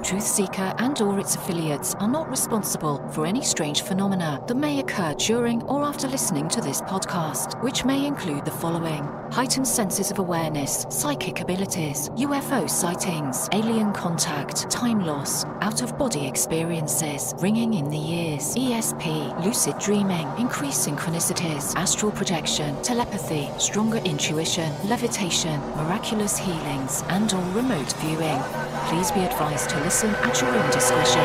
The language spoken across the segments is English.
Truthseeker and or its affiliates are not responsible for any strange phenomena that may occur during or after listening to this podcast, which may include the following: heightened senses of awareness, psychic abilities, UFO sightings, alien contact, time loss, out-of-body experiences, ringing in the ears, ESP, lucid dreaming, increased synchronicities, astral projection, telepathy, stronger intuition, levitation, miraculous healings, and or remote viewing. Please be advised to listen at your own discretion.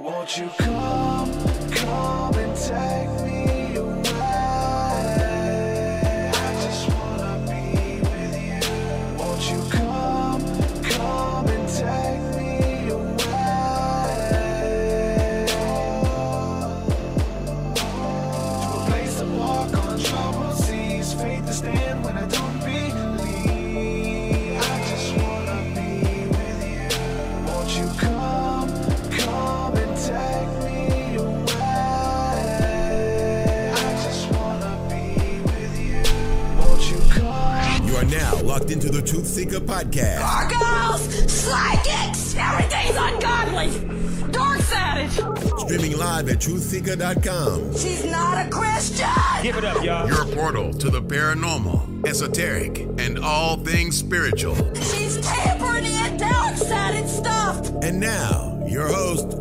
Won't you come, come and take me now locked into the Truth Seeker podcast. Gargoyles, psychics, everything's ungodly. Dark Savage. Streaming live at truthseeker.com. She's not a Christian. Give it up, y'all. Your portal to the paranormal, esoteric, and all things spiritual. She's tampering in dark sided stuff. And now, your host,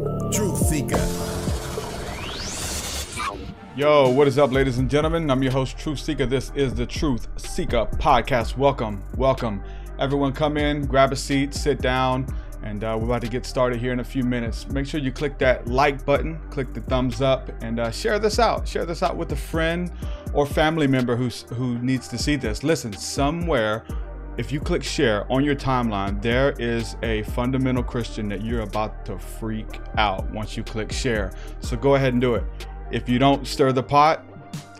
Yo, what is up, ladies and gentlemen? I'm your host, Truth Seeker. This is the Truth Seeker podcast. Welcome, welcome. Everyone, come in, grab a seat, sit down, and uh, we're about to get started here in a few minutes. Make sure you click that like button, click the thumbs up, and uh, share this out. Share this out with a friend or family member who's, who needs to see this. Listen, somewhere, if you click share on your timeline, there is a fundamental Christian that you're about to freak out once you click share. So go ahead and do it. If you don't stir the pot,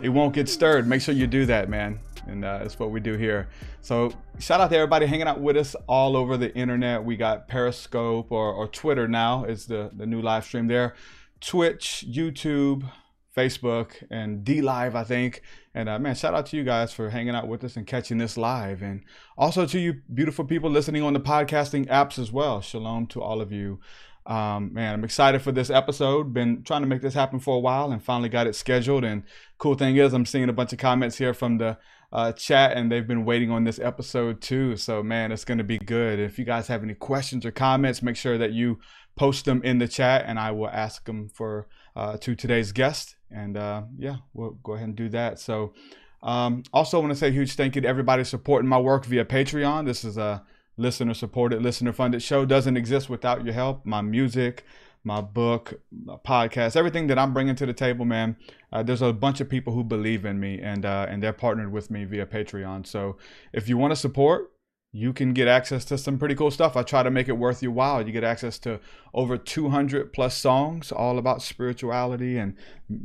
it won't get stirred. Make sure you do that, man. And uh, that's what we do here. So shout out to everybody hanging out with us all over the internet. We got Periscope or, or Twitter now is the, the new live stream there. Twitch, YouTube, Facebook, and DLive, I think. And uh, man, shout out to you guys for hanging out with us and catching this live. And also to you beautiful people listening on the podcasting apps as well. Shalom to all of you. Um, man, I'm excited for this episode. Been trying to make this happen for a while and finally got it scheduled. And cool thing is, I'm seeing a bunch of comments here from the uh, chat, and they've been waiting on this episode too. So, man, it's going to be good. If you guys have any questions or comments, make sure that you post them in the chat, and I will ask them for uh, to today's guest. And uh, yeah, we'll go ahead and do that. So, um, also, want to say a huge thank you to everybody supporting my work via Patreon. This is a listener supported, listener funded show. Doesn't exist without your help. My music, my book, my podcast, everything that I'm bringing to the table, man. Uh, there's a bunch of people who believe in me, and uh, and they're partnered with me via Patreon. So if you want to support, you can get access to some pretty cool stuff. I try to make it worth your while. You get access to over 200 plus songs, all about spirituality and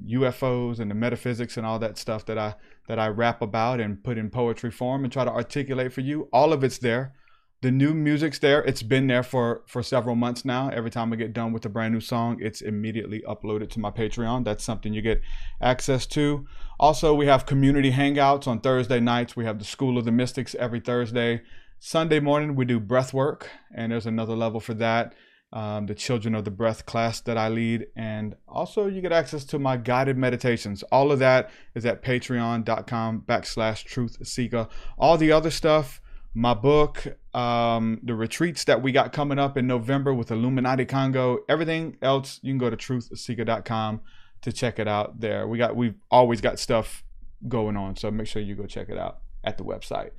UFOs and the metaphysics and all that stuff that I that I rap about and put in poetry form and try to articulate for you. All of it's there the new music's there. It's been there for for several months now. Every time I get done with a brand new song, it's immediately uploaded to my Patreon. That's something you get access to. Also, we have community hangouts on Thursday nights. We have the School of the Mystics every Thursday. Sunday morning we do breath work, and there's another level for that. Um, the Children of the Breath class that I lead, and also you get access to my guided meditations. All of that is at patreon.com backslash truth seeker. All the other stuff my book, um, the retreats that we got coming up in November with Illuminati Congo, everything else, you can go to truthseeker.com to check it out there. We got we've always got stuff going on, so make sure you go check it out at the website.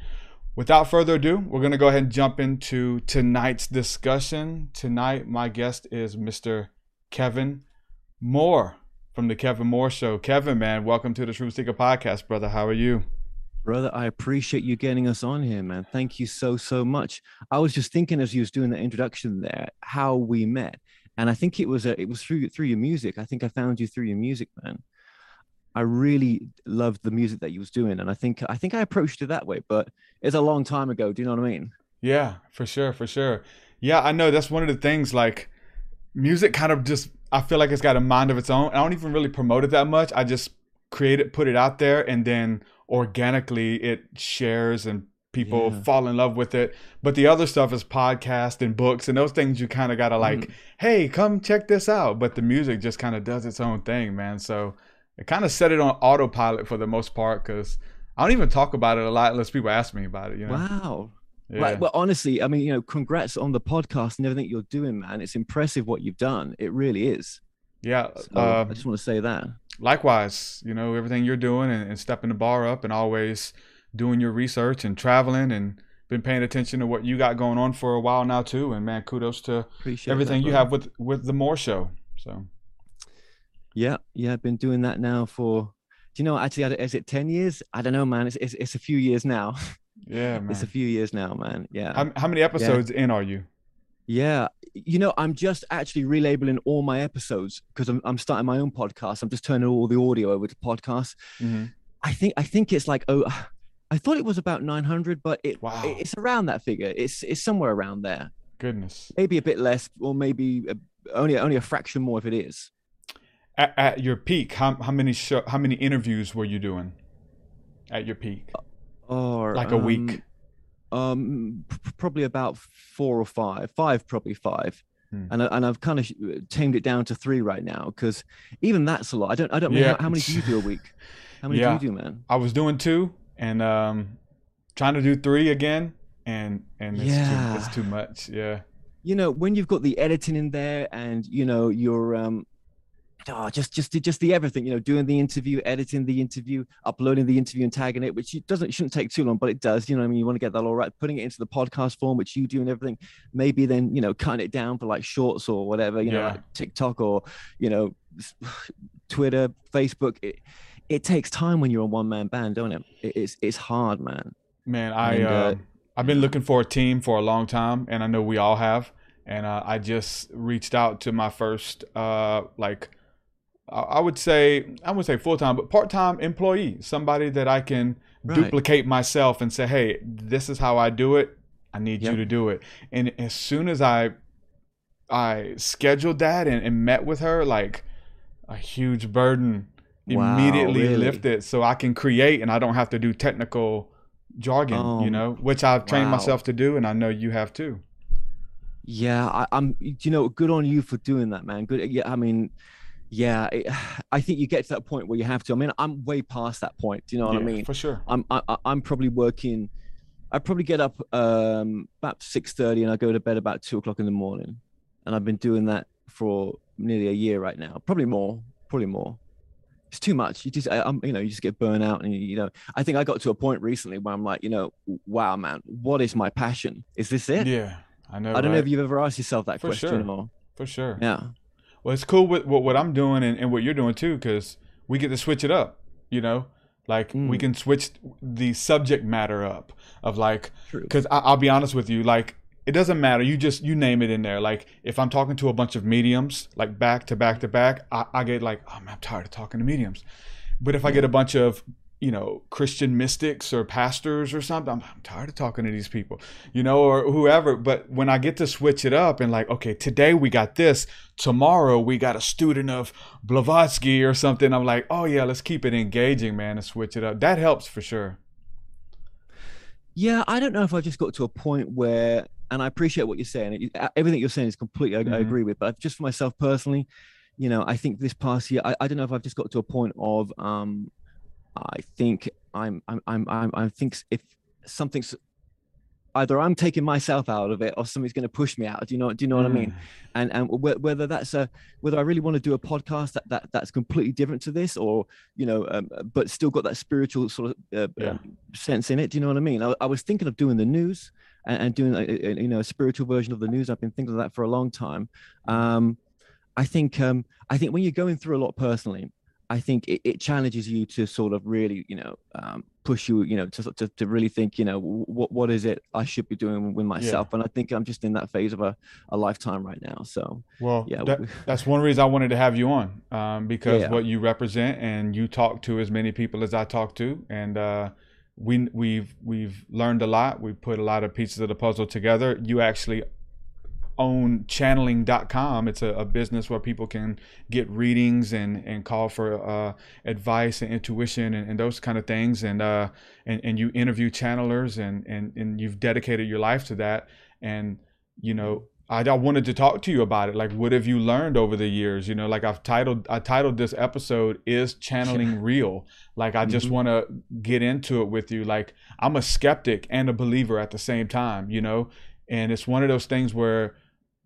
Without further ado, we're going to go ahead and jump into tonight's discussion. Tonight, my guest is Mr. Kevin Moore from the Kevin Moore Show. Kevin, man, welcome to the Truth Seeker Podcast, brother. How are you? Brother, I appreciate you getting us on here, man. Thank you so, so much. I was just thinking as you was doing the introduction there, how we met. And I think it was a, it was through through your music. I think I found you through your music, man. I really loved the music that you was doing. And I think I think I approached it that way, but it's a long time ago. Do you know what I mean? Yeah, for sure, for sure. Yeah, I know that's one of the things like music kind of just I feel like it's got a mind of its own. I don't even really promote it that much. I just create it, put it out there, and then organically it shares and people Yeah. fall in love with it. But the other stuff is podcast and books and those things you kind of got to like, Mhm. hey, come check this out. But the music just kind of does its own thing, man. So it kind of set it on autopilot for the most part because I don't even talk about it a lot unless people ask me about it, you know? Wow. Yeah. Well, well, honestly, I mean, you know, congrats on the podcast and everything you're doing, man. It's impressive what you've done. It really is. yeah. So um, I just want to say that. Likewise, you know, everything you're doing and, and stepping the bar up and always doing your research and traveling and been paying attention to what you got going on for a while now too. And man, kudos to Appreciate everything that, you have with with the Moore Show. So Yeah, yeah, I've been doing that now for. Do you know? Actually, is it ten years? I don't know, man. It's it's, it's a few years now. yeah, man. It's a few years now, man. Yeah. how, how many episodes in are you? Yeah, you know, I'm just actually relabeling all my episodes because I'm I'm starting my own podcast. I'm just turning all the audio over to podcasts. Mm-hmm. I think I think it's like oh, I thought it was about 900, but it Wow. it's around that figure. It's it's somewhere around there. Goodness. Maybe a bit less, or maybe a, only only a fraction more if it is. At, at your peak, how how many show, how many interviews were you doing at your peak? Or Like a week? Um, probably about four or five. Five, probably five. Hmm. And I, and I've kind of tamed it down to three right now because even that's a lot. I don't I don't Yeah. how, how many do you do a week? How many Yeah. do you do, man? I was doing two and um trying to do three again and and it's too Yeah. it's too much. Yeah. You know, when you've got the editing in there and you know you're um oh, just just just the everything, you know, doing the interview, editing the interview, uploading the interview and tagging it, which it doesn't shouldn't take too long, but it does. You know, I mean, you want to get that all right, putting it into the podcast form, which you do and everything. Maybe then you know, cutting it down for like shorts or whatever, you know, like TikTok or you know, Twitter, Facebook. It, it takes time when you're a one man band, don't it? it? It's it's hard, man. Man, I And, uh, uh, I've been looking for a team for a long time, and I know we all have. And uh, I just reached out to my first, uh, like, I would say I would say full time, but part time employee, somebody that I can Right. duplicate myself and say, hey, this is how I do it. I need you to do it. And as soon as I I scheduled that and, and met with her, like a huge burden Wow, immediately really? lifted, so I can create and I don't have to do technical jargon, you Um, know, which I've trained wow. myself to do, and I know you have too. Yeah, I, I'm. You know, good on you for doing that, man. Good. Yeah, I mean, yeah, it, I think you get to that point where you have to. I mean, I'm way past that point. Do you know what I mean? for sure. I'm. I, I- I'm probably working. I probably get up um, about six thirty, and I go to bed about two o'clock in the morning, and I've been doing that for nearly a year right now. Probably more. Probably more. It's too much. You just, I, I'm, you know, you just get burnt out, and you, you know, I think I got to a point recently where I'm like, you know, wow, man, what is my passion? Is this it? Yeah, I know. I don't know if you've ever asked yourself that For question sure. or for sure. yeah. Well, it's cool with what, what I'm doing and, and what you're doing too, because we get to switch it up. You know, like we Mm. can switch the subject matter up of like, because I'll be honest with you, like it doesn't matter. You just you name it in there. Like if I'm talking to a bunch of mediums, like back to back to back, I, I get like, oh man, I'm tired of talking to mediums. But if I get a bunch of you know, Christian mystics or pastors or something. I'm, I'm, tired of talking to these people, you know, or whoever. But when I get to switch it up and like, okay, today we got this, tomorrow we got a student of Blavatsky or something, I'm like, oh yeah, let's keep it engaging, man, and switch it up. That helps for sure. Yeah, I don't know if I've just got to a point where, and I appreciate what you're saying. Everything you're saying is completely, I, mm-hmm. I agree with. But just for myself personally, you know, I think this past year, I, I don't know if I've just got to a point of, um, I think I'm, I'm, I'm, I'm, I think if something's either I'm taking myself out of it or somebody's going to push me out. Do you know? Do you know mm. what I mean? Mm. And and whether that's a whether I really want to do a podcast that, that that's completely different to this, or you know, um, but still got that spiritual sort of uh, yeah. um, sense in it. Do you know what I mean? I, I was thinking of doing the news and, and doing a, a, you know a spiritual version of the news. I've been thinking of that for a long time. Um, I think um, I think when you're going through a lot personally, I think it, it, challenges you to sort of really, you know, um, push you, you know, to, to, to really think, you know, what what is it I should be doing with myself? Yeah. And I think I'm just in that phase of a, a lifetime right now. So, well, yeah, that, that's one reason I wanted to have you on um, because yeah. what you represent and you talk to as many people as I talk to, and uh, we we've we've learned a lot. We put a lot of pieces of the puzzle together. You actually own channeling.com. It's a, a, business where people can get readings and, and call for uh, advice and intuition and, and, those kind of things. And, uh, and, and you interview channelers and, and, and you've dedicated your life to that. And, you know, I, I wanted to talk to you about it. Like, what have you learned over the years? You know, like I've titled, I titled this episode is channeling real. Like, I just mm-hmm. want to get into it with you. Like, I'm a skeptic and a believer at the same time, you know? And it's one of those things where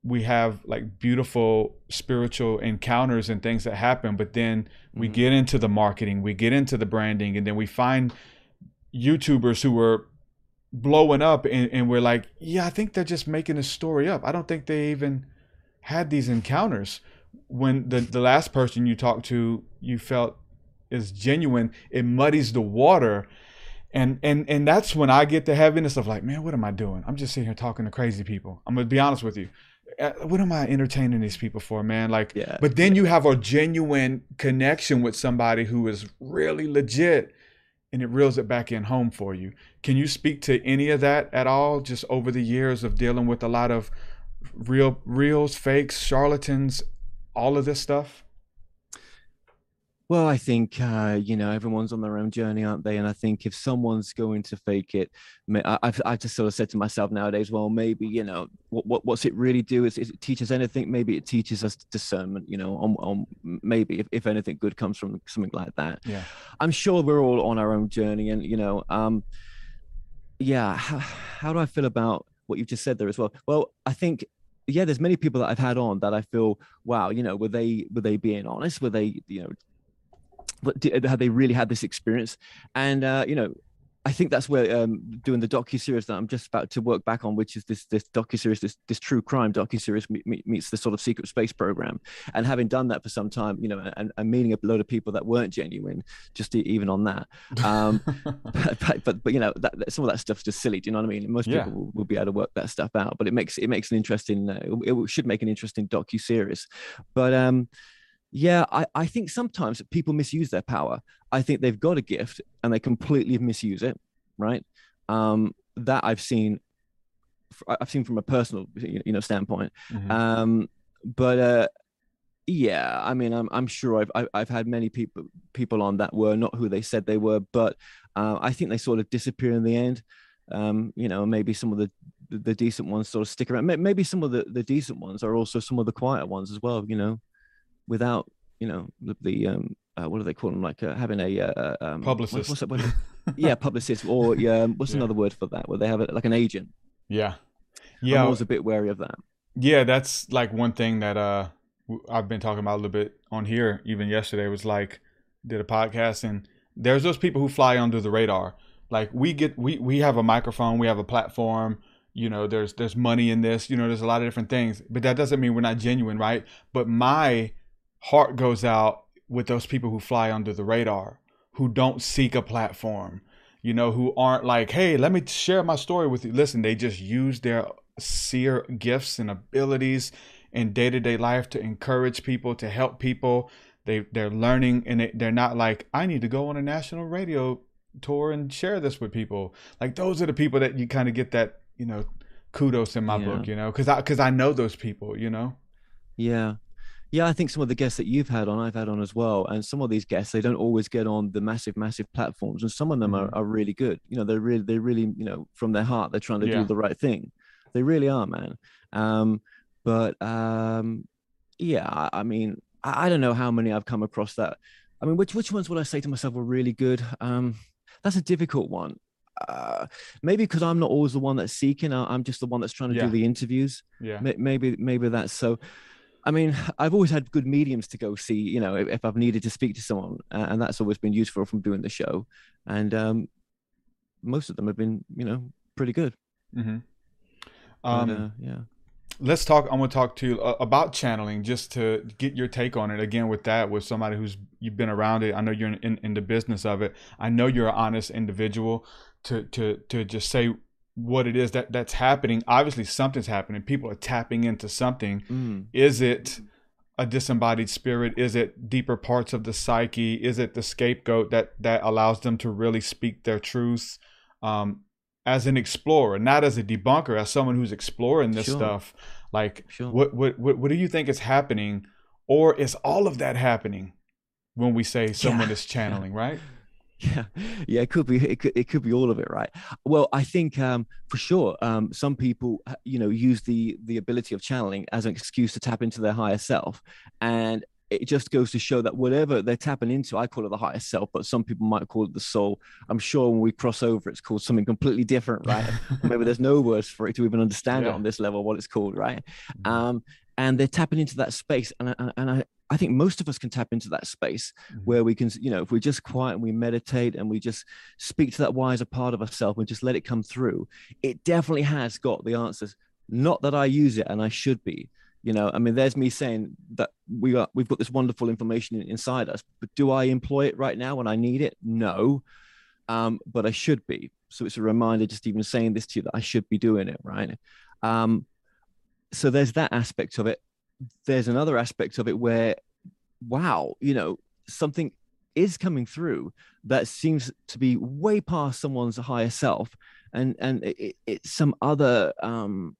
we have like beautiful spiritual encounters and things that happen but then we mm-hmm. get into the marketing we get into the branding and then we find youtubers who are blowing up and, and we're like yeah i think they're just making a story up. I don't think they even had these encounters. When the, the last person you talked to you felt is genuine it muddies the water. And and and that's when i get the heaviness of like man what am i doing? I'm just sitting here talking to crazy people. I'm gonna be honest with you Uh, what am I entertaining these people for, man? Like, yeah. but then you have a genuine connection with somebody who is really legit and it reels it back in home for you. Can you speak to any of that at all just over the years of dealing with a lot of real reals, fakes, charlatans, all of this stuff? Well, I think uh, you know everyone's on their own journey, aren't they? And I think if someone's going to fake it, I've I've just sort of said to myself nowadays, well, maybe you know what, what what's it really do? Is, is it teaches anything? Maybe it teaches us discernment. You know, on, on maybe if, if anything good comes from something like that. Yeah, I'm sure we're all on our own journey, and you know, um, yeah. How, how do I feel about what you've just said there as well? Well, I think yeah, there's many people that I've had on that I feel, wow, you know, were they were they being honest? Were they, you know, but have they really had this experience? And uh, you know, I think that's where um, doing the docu series that I'm just about to work back on, which is this this docu series, this this true crime docu series meets the sort of secret space program. And having done that for some time, you know, and, and meeting a load of people that weren't genuine, just even on that. Um, but, but, but, you know, that, some of that stuff's just silly. Do you know what I mean? Most yeah. people will, will, be able to work that stuff out, but it makes it makes an interesting. Uh, it, it should make an interesting docu series. But um, yeah, I, I think sometimes people misuse their power. I think they've got a gift and they completely misuse it, right? Um, that I've seen, I've seen from a personal, you know, standpoint. Mm-hmm. Um, but uh, yeah, I mean, I'm I'm sure I've I've had many people people on that were not who they said they were, but uh, I think they sort of disappear in the end. Um, you know, maybe some of the the decent ones sort of stick around. Maybe some of the the decent ones are also some of the quiet ones as well. You know without you know the, the um uh, what do they call them like uh, having a uh, uh um, publicist what, what's that yeah publicist or yeah what's yeah. another word for that? Where they have it like an agent. Yeah. Yeah. i was a bit wary of that. Yeah that's like one thing that uh i've been talking about a little bit on here even yesterday was like did a podcast and there's those people who fly under the radar. Like we get we we have a microphone we have a platform you know there's there's money in this you know there's a lot of different things. But that doesn't mean we're not genuine right? But my heart goes out with those people who fly under the radar, who don't seek a platform, you know, who aren't like, hey, let me share my story with you. Listen, they just use their seer gifts and abilities in day to day life to encourage people, to help people, they they're learning and they, they're not like I need to go on a national radio tour and share this with people. Like those are the people that you kind of get that you know kudos in my Yeah. book, you know, because I because I know those people, you know. Yeah. Yeah, I think some of the guests that you've had on, I've had on as well. And some of these guests, they don't always get on the massive, massive platforms. And some of them Mm-hmm. are, are really good. You know, they're really, they're really, you know, from their heart, they're trying to Yeah. do the right thing. They really are, man. Um, but um, yeah, I, I mean, I, I don't know how many I've come across that. I mean, which which ones would I say to myself were really good? Um, that's a difficult one. Uh, maybe because I'm not always the one that's seeking. I- I'm just the one that's trying to Yeah. do the interviews. Yeah. May- maybe maybe that's so i mean i've always had good mediums to go see you know if, if i've needed to speak to someone uh, and that's always been useful from doing the show and um most of them have been you know pretty good Mm-hmm. But, Um, uh, yeah let's talk. I'm gonna talk to you uh, about channeling, just to get your take on it. Again, with that, with somebody who's you've been around it. I know you're in, in, in the business of it. I know you're an honest individual. To to to just say what it is that that's happening. Obviously, something's happening. People are tapping into something. Mm. Is it a disembodied spirit? Is it deeper parts of the psyche? Is it the scapegoat that that allows them to really speak their truths? Um, as an explorer, not as a debunker, as someone who's exploring this Sure. stuff. Like, Sure. what, what what what do you think is happening, or is all of that happening when we say someone is channeling? Right? Yeah. Yeah it could be it could, it could be all of it right? Well i think um for sure um some people uh, you know use the the ability of channeling as an excuse to tap into their higher self and it just goes to show that whatever they're tapping into i call it the higher self but some people might call it the soul. I'm sure when we cross over it's called something completely different right? Maybe there's no words for it to even understand it on this level what it's called right? Um and they're tapping into that space and I, and I I think most of us can tap into that space where we can, you know, if we're just quiet and we meditate and we just speak to that wiser part of ourselves and just let it come through, it definitely has got the answers. Not that I use it and I should be, you know. I mean, there's me saying that we are we've got this wonderful information inside us, but do I employ it right now when I need it? No, um, but I should be. So it's a reminder, just even saying this to you, that I should be doing it, right? Um, so there's that aspect of it. There's another aspect of it where wow you know something is coming through that seems to be way past someone's higher self. And and it, it- it's some other um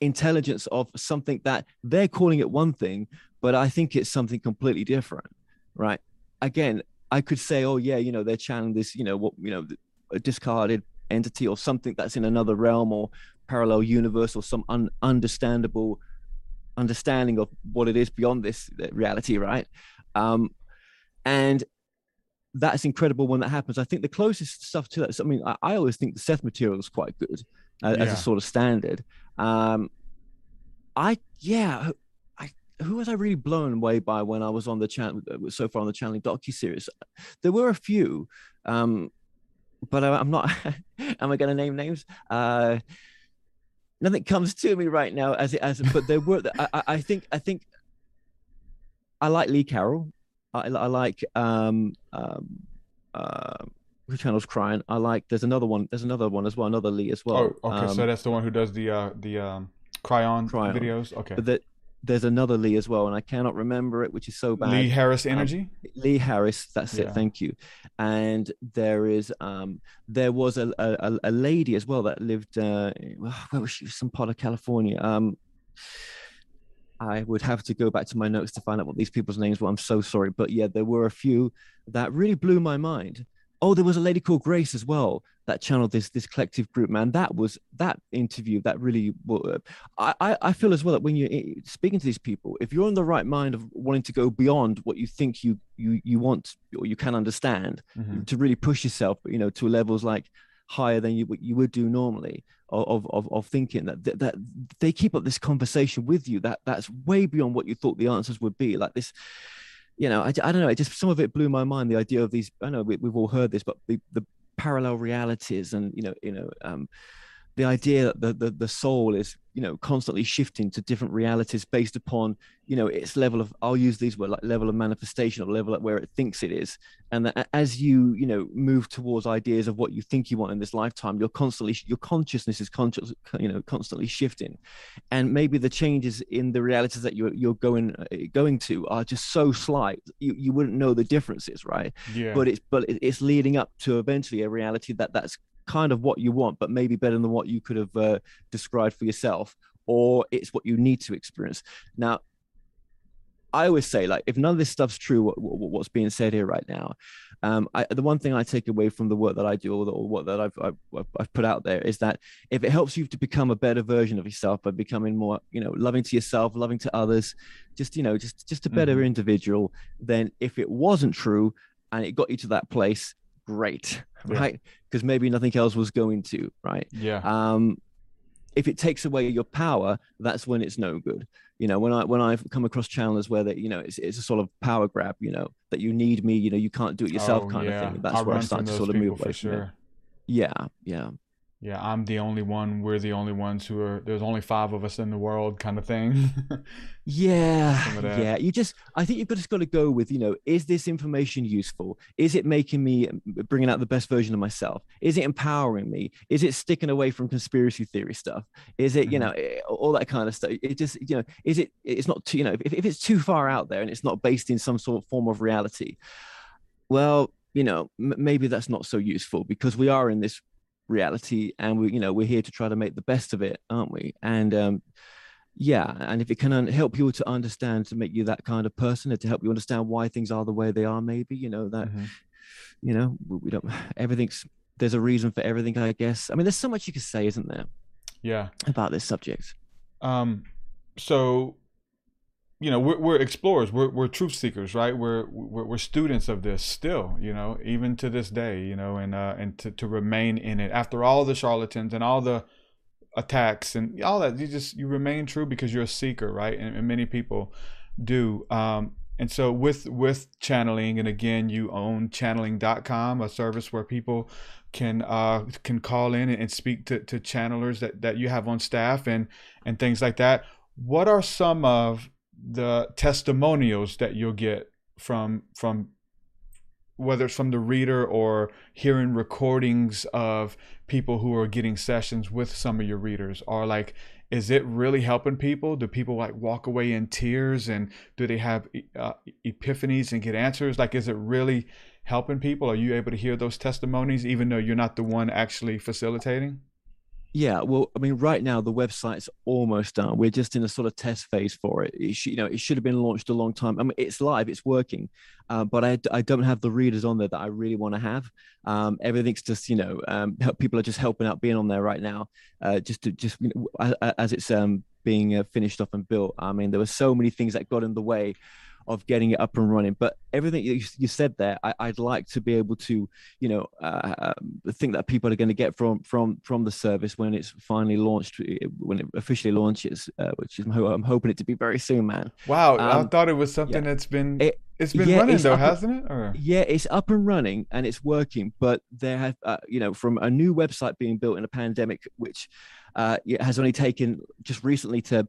intelligence of something that they're calling it one thing but i think it's something completely different right? Again i could say oh yeah you know they're channeling this you know what you know a discarded entity or something that's in another realm or parallel universe or some un- understandable understanding of what it is beyond this uh, reality, right? Um, and that's incredible when that happens. I think the closest stuff to that, I mean, I, I always think the Seth material is quite good uh, as a sort of standard. Um, I, yeah, who- I, who was I really blown away by when I was on the channel, so far on the channeling docu series? There were a few, um, but I, I'm not, am I going to name names? Uh, nothing comes to me right now as it as but there were I, I- think I think I like Lee Carroll. I, I like um um uh who channel's Kryon. I like there's another one there's another one as well, another Lee as well. oh, okay. Um, so that's the one who does the uh the um Kryon, Kryon. videos. Okay. but that there's another Lee as well, and I cannot remember it, which is so bad. Lee Harris Um, Energy. Lee Harris, that's Yeah. it. Thank you. And there is, um, there was a, a a lady as well that lived. Uh, where was she? Some part of California. Um, I would have to go back to my notes to find out what these people's names were. I'm so sorry, but yeah, there were a few that really blew my mind. Oh, there was a lady called Grace as well that channeled this this collective group. Man, that was that interview that really. I I, I feel as well that when you're speaking to these people, if you're in the right mind of wanting to go beyond what you think you you you want or you can understand, Mhm. to really push yourself, you know, to levels like higher than you would- you would do normally of of of thinking that that, that they keep up this conversation with you that that's way beyond what you thought the answers would be like this you know i, I don't know it just some of it blew my mind the idea of these i know we, we've all heard this but the, the parallel realities and you know you know um the idea that the, the the soul is you know constantly shifting to different realities based upon you know its level of i'll use these words like level of manifestation or level at where it thinks it is. And that as you you know move towards ideas of what you think you want in this lifetime you're constantly your consciousness is conscious you know constantly shifting. And maybe the changes in the realities that you're you're going uh, going to are just so slight you, you wouldn't know the differences right? Yeah. but it's but it's leading up to eventually a reality that that's kind of what you want but maybe better than what you could have uh, described for yourself or it's what you need to experience now I always say, like, if none of this stuff's true, what, what, what's being said here right now, um, I, the one thing I take away from the work that I do or, the, or what that I've, I've I've put out there is that if it helps you to become a better version of yourself by becoming more, you know, loving to yourself, loving to others, just you know, just just a better Mhm. individual, then if it wasn't true and it got you to that place, great, Yeah. right? Because maybe nothing else was going to, right? Yeah. um if it takes away your power that's when it's no good you know when i when i've come across channelers where that you know it's, it's a sort of power grab you know that you need me you know you can't do it yourself Oh, kind yeah. of thing that's I where i start to sort of move away for from it sure. yeah yeah yeah, I'm the only one. We're the only ones who are. There's only five of us in the world, kind of thing. yeah of yeah you just i think you've just got to go with you know is this information useful is it making me bringing out the best version of myself is it empowering me is it sticking away from conspiracy theory stuff is it you know eh, all that kind of stuff it just you know is it it's not too you know if, if it's too far out there and it's not based in some sort of form of reality well you know m- maybe that's not so useful because we are in this reality and we you know we're here to try to make the best of it aren't we and um yeah and if it can un- help you to understand to make you that kind of person and to help you understand why things are the way they are maybe you know that Mhm. you know we, we don't everything's there's a reason for everything i guess i mean there's so much you could say isn't there Yeah. about this subject Um, so, you know, we're, we're explorers. We're, we're truth seekers, right? We're, we're we're students of this still, you know, even to this day, you know, and uh, and to, to remain in it after all the charlatans and all the attacks and all that. You just you remain true because you're a seeker, right? And, and many people do. Um, and so with with channeling, and again, you own channeling.com, a service where people can uh can call in and speak to, to channelers that, that you have on staff and and things like that. What are some of the testimonials that you'll get from from whether it's from the reader or hearing recordings of people who are getting sessions with some of your readers are like is it really helping people? Do people like walk away in tears and do they have uh, epiphanies and get answers? Like is it really helping people? Are you able to hear those testimonies even though you're not the one actually facilitating Yeah, well, I mean, right now the website's almost done. We're just in a sort of test phase for it. it should, you know, it should have been launched a long time. I mean, it's live, it's working, uh, but I, I don't have the readers on there that I really want to have. Um, everything's just, you know, um, people are just helping out being on there right now, uh, just to just you know, a- as it's um, being uh, finished off and built. I mean, there were so many things that got in the way of getting it up and running. But everything you, you said there, I, I'd like to be able to, you know, uh, um, think that people are going to get from from from the service when it's finally launched, uh, when it officially launches, uh, which is I'm, hoping it to be very soon, man. wow i Um, thought it was something that's been it- it's been yeah, running it's though hasn't it or Yeah, it's up and running and it's working, but there have, uh, you know, from a new website being built in a pandemic, which uh, it has only taken just recently to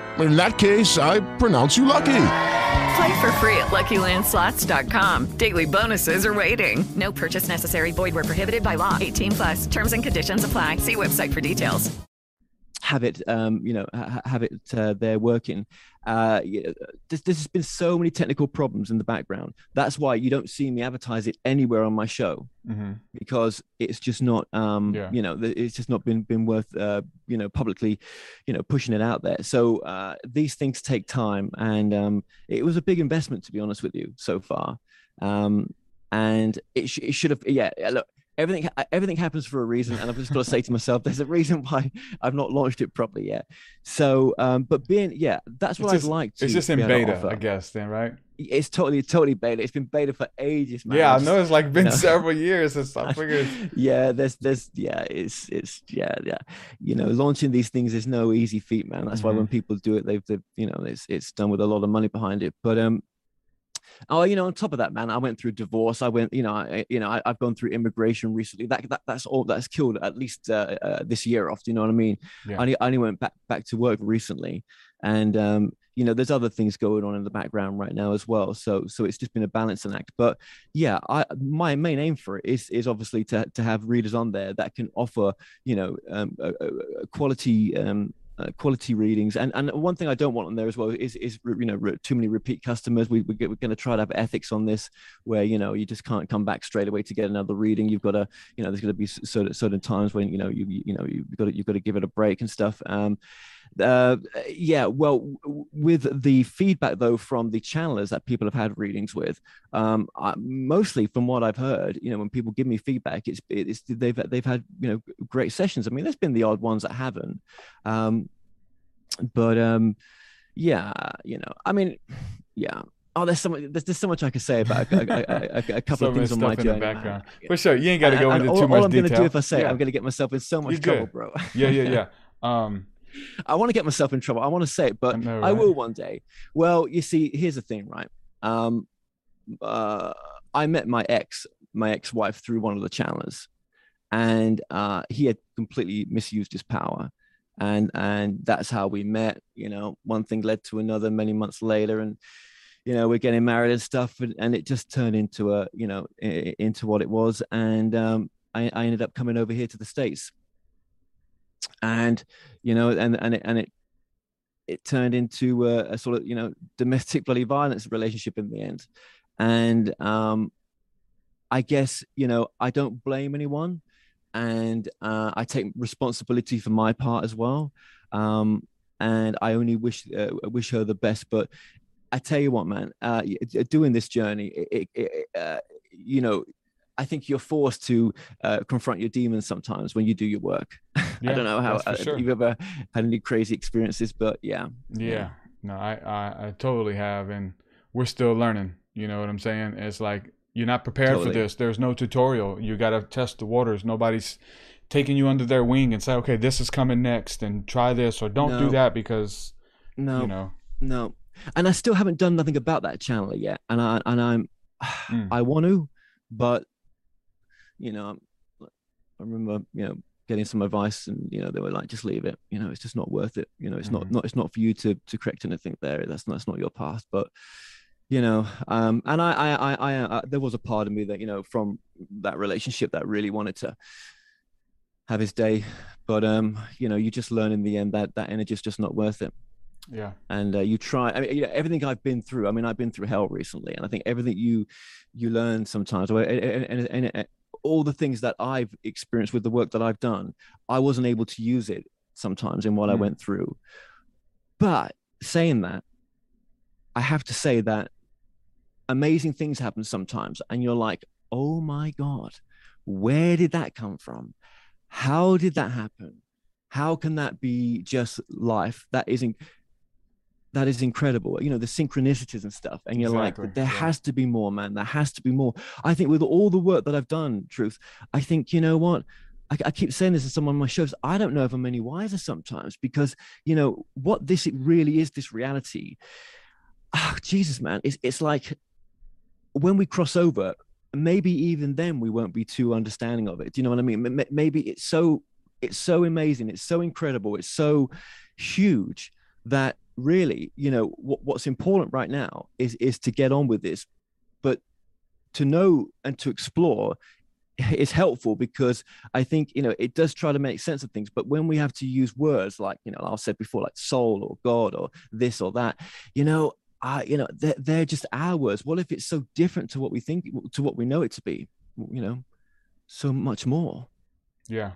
In that case, I pronounce you lucky. Play for free at LuckyLandSlots.com. Daily bonuses are waiting. No purchase necessary. Void where prohibited by law. 18 plus. Terms and conditions apply. See website for details. have it um you know ha- have it uh, there working Uh, this, there's, there's been so many technical problems in the background. That's why you don't see me advertise it anywhere on my show Mhm. because it's just not, um, Yeah. you know, it's just not been been worth, uh, you know, publicly, you know, pushing it out there. So uh, these things take time, and um, it was a big investment to be honest with you so far. Um, and it, sh- it should have, yeah, Look, everything everything happens for a reason, and I've just got to say to myself, there's a reason why I've not launched it properly yet. So, um, but being, yeah, that's what It's I'd like to. It's just in be able to beta. I guess. Then, right? It's totally, totally beta. It's been beta for ages, man. yeah, I know it's like you been know. several years since I figured. yeah, there's, there's, yeah, it's, it's, yeah, yeah. You know, launching these things is no easy feat, man. That's why when people do it, they've, they've, you know, it's, it's done with a lot of money behind it. But um, oh, you know, on top of that, man, I went through divorce. I went, you know, I, you know, I, I've gone through immigration recently. That, that, that's all that's killed at least uh, uh, this year off. Do you know what I mean? Yeah. I only, I only went back back to work recently, and um, you know, there's other things going on in the background right now as well. So, so it's just been a balancing act. But yeah, I my main aim for it is is obviously to to have readers on there that can offer, you know, um, a- a quality. Um, uh, quality readings and and one thing I don't want on there as well is is you know too many repeat customers. We we get, we're going to try to have ethics on this where you know you just can't come back straight away to get another reading. You've got to you know there's going to be certain certain times when you know you you know you've got to, you've got to give it a break and stuff. Um, uh, yeah, well, w- with the feedback though from the channelers that people have had readings with, um, I, mostly from what I've heard, you know, when people give me feedback, it's it's they've they've had you know great sessions. I mean, there's been the odd ones that haven't, um, but um, yeah, you know, I mean, yeah. Oh, there's so much. There's, there's so much I could say about a, a, a, a- couple So of things on my stuff in the journey. background. For sure, you ain't got to go and into all, too much all I'm detail. gonna do if I say it, I'm gonna get myself in so much You're trouble, good. bro. yeah, yeah, yeah. Um, I want to get myself in trouble. I want to say it, but I, know, right? will one day. Well, you see, here's the thing, right? Um, uh, I met my ex, my ex-wife, through one of the channels, and uh, he had completely misused his power, and and that's how we met. You know, one thing led to another. Many months later, and you know, we're getting married and stuff, and, and it just turned into a, you know, i- i- into what it was, and um, I, I ended up coming over here to the states and you know and and it and it it turned into a, a sort of you know domestic bloody violence relationship in the end and um i guess you know i don't blame anyone and uh, i take responsibility for my part as well um and i only wish uh, wish her the best but i tell you what man uh doing this journey it, it, uh, you know I think you're forced to uh, confront your demons sometimes when you do your work. I don't know how uh, sure. you've ever had any crazy experiences, but yeah. Yeah. No, I, I, I totally have. And we're still learning. You know what I'm saying? It's like you're not prepared Totally. for this. There's no tutorial. You got to test the waters. Nobody's taking you under their wing and say, okay, this is coming next and try this or don't do that because, No, you know, no. And I still haven't done nothing about that channel yet. And I and I'm Mm. I want to, but you know, I remember, you know, getting some advice and you know, they were like, just leave it. You know, it's just not worth it. You know, it's not Mhm. not it's not for you to to correct anything there. That's not that's not your path. But you know, um, and I I I, I uh, there was a part of me that, you know, from that relationship that really wanted to have his day. But um, you know, you just learn in the end that that energy is just not worth it yeah. and uh, you try i mean you know, everything i've been through i mean i've been through hell recently and i think everything you you learn sometimes or- and, and, and, and all the things that i've experienced with the work that i've done i wasn't able to use it sometimes in what i Mm. went through. But saying that i have to say that amazing things happen sometimes and you're like oh my god where did that come from? How did that happen? How can that be just life that isn't that is incredible you know the synchronicities and stuff and you're Exactly, like there yeah. has to be more man there has to be more. I think with all the work that i've done truth i think you know what? I, I keep saying this to some of my shows i don't know if i'm any wiser sometimes because you know what this really is this reality. Ah, jesus man it's, it's like when we cross over maybe even then we won't be too understanding of it do you know what i mean? Maybe it's so it's so amazing it's so incredible it's so huge that really you know what, what's important right now is is to get on with this but to know and to explore is helpful because I think you know it does try to make sense of things. But when we have to use words like you know I said before, like soul or God or this or that, you know, uh, you know they're, they're just our words. What if it's so different to what we think to what we know it to be? You know, so much more. Yeah,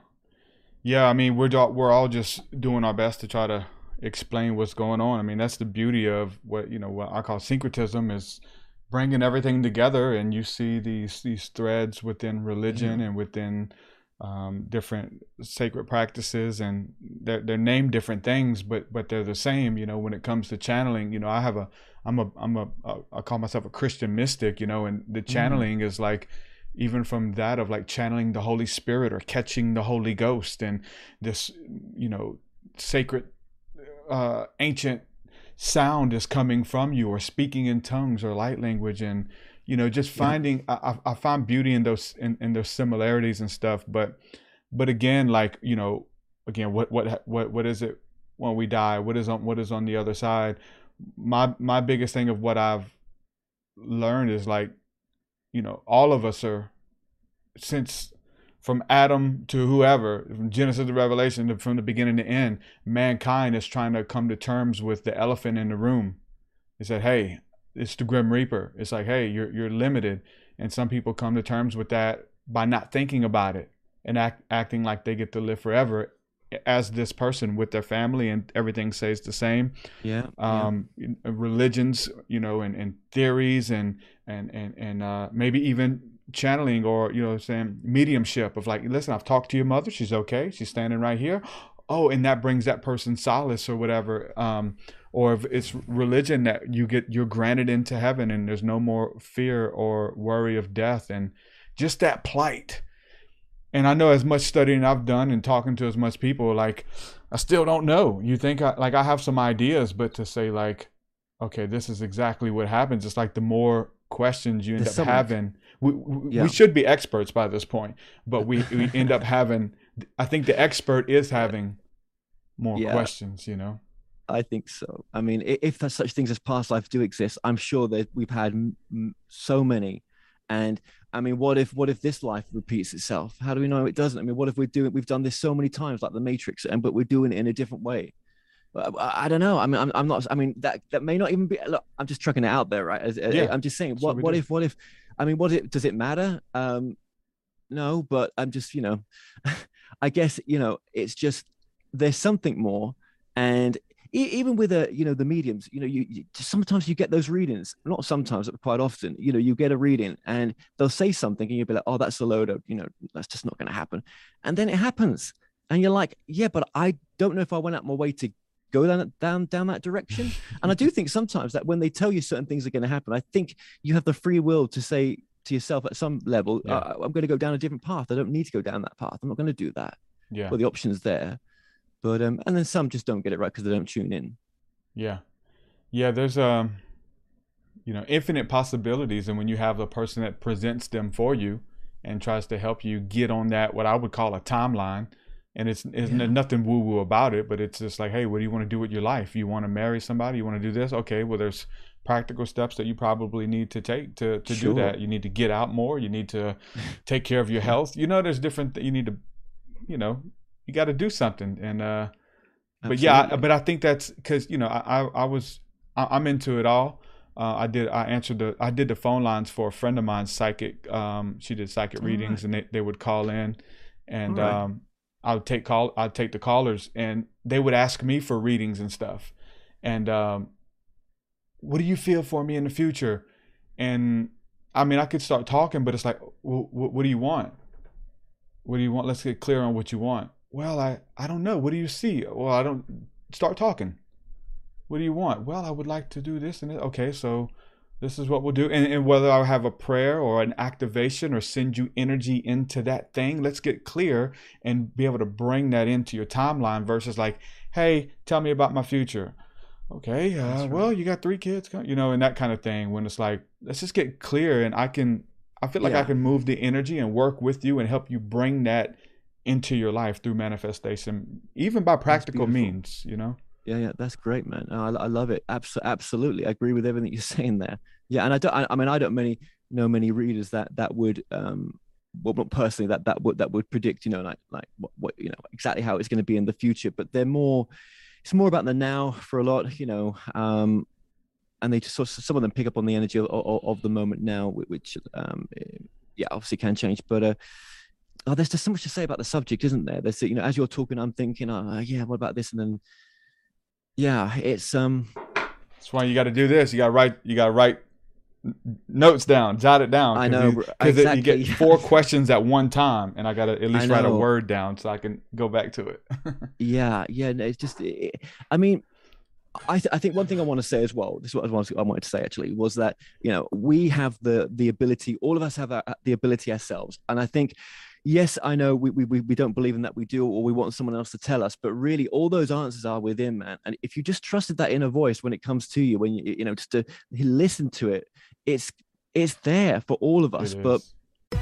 yeah. I mean, we're we're all just doing our best to try to explain what's going on. I mean, that's the beauty of what you know what I call syncretism is bringing everything together, and you see these these threads within religion and within um, different sacred practices, and they're they're named different things, but but they're the same. You know, when it comes to channeling, you know, I have a I'm a I'm a, a I call myself a Christian mystic. You know, and the channeling is like even from that of like channeling the Holy Spirit or catching the Holy Ghost and this, you know, sacred, uh, ancient sound is coming from you or speaking in tongues or light language and you know just finding I, I find beauty in those in, in those similarities and stuff. But but again like you know again what what what what is it when we die? What is on what is on the other side? My my biggest thing of what i've learned is like you know all of us are since from adam to whoever from genesis to revelation from the beginning to end mankind is trying to come to terms with the elephant in the room. He said hey it's the grim reaper. It's like hey you're you're limited. And some people come to terms with that by not thinking about it and act, acting like they get to live forever as this person with their family and everything stays the same. Yeah um yeah. religions you know and, and theories and and and and uh maybe even channeling or you know saying mediumship of like listen i've talked to your mother she's okay she's standing right here oh and that brings that person solace or whatever um or if it's religion that you get you're granted into heaven and there's no more fear or worry of death and just that plight and I know as much studying I've done and talking to as much people, like I still don't know. You think I, like I have some ideas, but to say like, okay, this is exactly what happens. It's like the more questions you end There's up having, we, we, Yeah. we should be experts by this point, but we, we end up having. I think the expert is having more Yeah. questions. You know. I think so. I mean, if such things as past life do exist, I'm sure that we've had m- so many. And I mean, what if what if this life repeats itself? How do we know it doesn't? I mean, what if we're doing we've done this so many times, like the Matrix, and but we're doing it in a different way? I, I- don't know. I mean, I'm, I'm not. I mean, that that may not even be. Look, I'm just chucking it out there, right? As- Yeah, I'm just saying. what What what do. if what if? I mean, what it does it matter? Um, no, but I'm just you know, I guess you know, it's just there's something more, and e- even with a you know the mediums, you know, you, you sometimes you get those readings. Not sometimes, but quite often. You know, you get a reading and they'll say something, and you'll be like, oh, that's a load of you know, that's just not going to happen, and then it happens, and you're like, yeah, but I don't know if I went out my way to go down down down that direction. and I do think sometimes that when they tell you certain things are going to happen, I think you have the free will to say to yourself at some level, Yeah. uh, I'm going to go down a different path. I don't need to go down that path. I'm not going to do that. Yeah. Well, the option's there, but um, and then some just don't get it right because they don't tune in. Yeah. Yeah, there's um you know, infinite possibilities and when you have a person that presents them for you and tries to help you get on that what I would call a timeline and it's it's Yeah. nothing woo woo about it, but it's just like, hey, what do you want to do with your life? You want to marry somebody? You want to do this? Okay, well there's practical steps that you probably need to take to to Sure. do that. You need to get out more, you need to take care of your health. You know there's different you need to you know, you got to do something and uh but yeah, I, but I think that's because you know I I, I was I, I'm into it all. Uh, I did I answered the I did the phone lines for a friend of mine, psychic. Um, she did psychic All readings, and they, they would call in, and right. um, I would take call I'd take the callers, and they would ask me for readings and stuff, and um, what do you feel for me in the future? And I mean, I could start talking, but it's like, well, what, do you want? What do you want? Let's get clear on what you want. Well, I, I don't know. What do you see? Well, I don't start talking. What do you want? Well, I would like to do this and that. Okay, so this is what we'll do. And, and whether I have a prayer or an activation or send you energy into that thing, let's get clear and be able to bring that into your timeline versus like, hey, tell me about my future. Okay, uh, well, you got three kids, you know, and that kind of thing. When it's like, let's just get clear, and I can, I feel like I can move the energy and work with you and help you bring that into your life through manifestation, even by practical means. You know. Yeah, yeah, that's great, man. I, I love it. Abs- absolutely, I agree with everything you're saying there. Yeah, and I don't. I, I mean, I don't many know many readers that that would um well, not personally that that would that would predict, you know, like like what, what you know exactly how it's going to be in the future. But they're more, it's more about the now for a lot, you know. Um, and they just sort of, some of them pick up on the energy of, of, of the moment now, which um, yeah, obviously can change. But uh, oh, there's just so much to say about the subject, isn't there? There's you know, as you're talking, I'm thinking, oh yeah, what about this? And then yeah, it's um. That's why you got to do this. You got to write. You got to write notes down, jot it down. I know because exactly. you get four questions at one time, and I got to at least write a word down so I can go back to it. yeah, yeah. No, it's just. It, I mean, I, th- I think one thing I want to say as well. This is what I wanted, to, I wanted to say actually was that you know we have the the ability. All of us have our, the ability ourselves, and I think yes, I know we, we, we don't believe in that we do, or we want someone else to tell us, but really all those answers are within, man. And if you just trusted that inner voice when it comes to you, when you, you know, just to listen to it, it's, it's there for all of us. But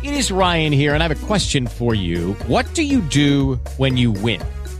it is Ryan here, and I have a question for you. What do you do when you win?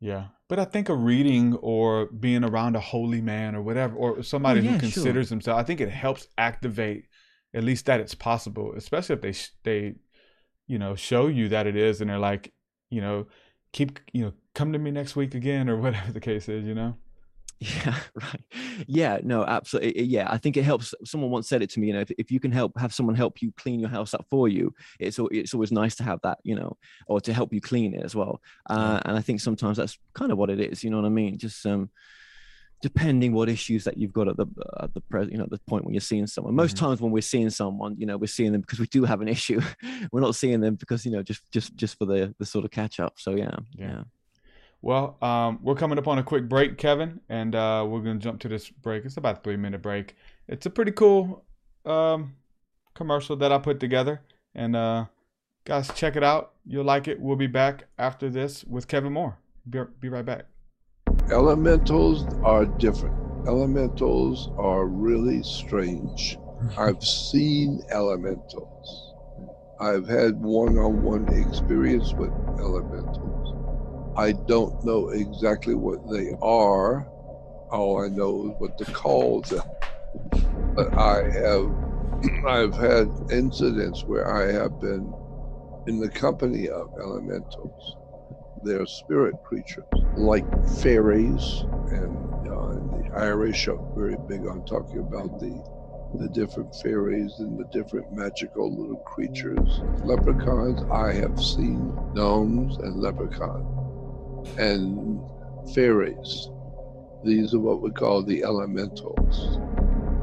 Yeah, but I think a reading or being around a holy man or whatever, or oh, somebody oh, yeah, who considers sure. himself, I think it helps activate at least that it's possible, especially if they they, you know, show you that it is, and they're like, you know, keep you know, come to me next week again or whatever the case is, you know. Yeah, right. Yeah, no, absolutely. Yeah, I think it helps. Someone once said it to me. You know, if, if you can help have someone help you clean your house up for you, it's it's always nice to have that. You know, or to help you clean it as well. Uh, and I think sometimes that's kind of what it is. You know what I mean? Just um, depending what issues that you've got at the at the present, you know, at the point when you're seeing someone. Most mm-hmm. times when we're seeing someone, you know, we're seeing them because we do have an issue. we're not seeing them because you know just just just for the the sort of catch up. So yeah, yeah. yeah. Well, um, we're coming up on a quick break, Kevin, and uh, we're going to jump to this break. It's about a three minute break. It's a pretty cool um, commercial that I put together. And uh, guys, check it out. You'll like it. We'll be back after this with Kevin Moore. Be, be right back. Elementals are different. Elementals are really strange. I've seen elementals. I've had one on one experience with elementals. I don't know exactly what they are. All I know is what the call are. But I have I've had incidents where I have been in the company of elementals. They're spirit creatures like fairies, and uh, the Irish are very big on talking about the the different fairies and the different magical little creatures. Leprechauns, I have seen gnomes and leprechauns and fairies. These are what we call the elementals.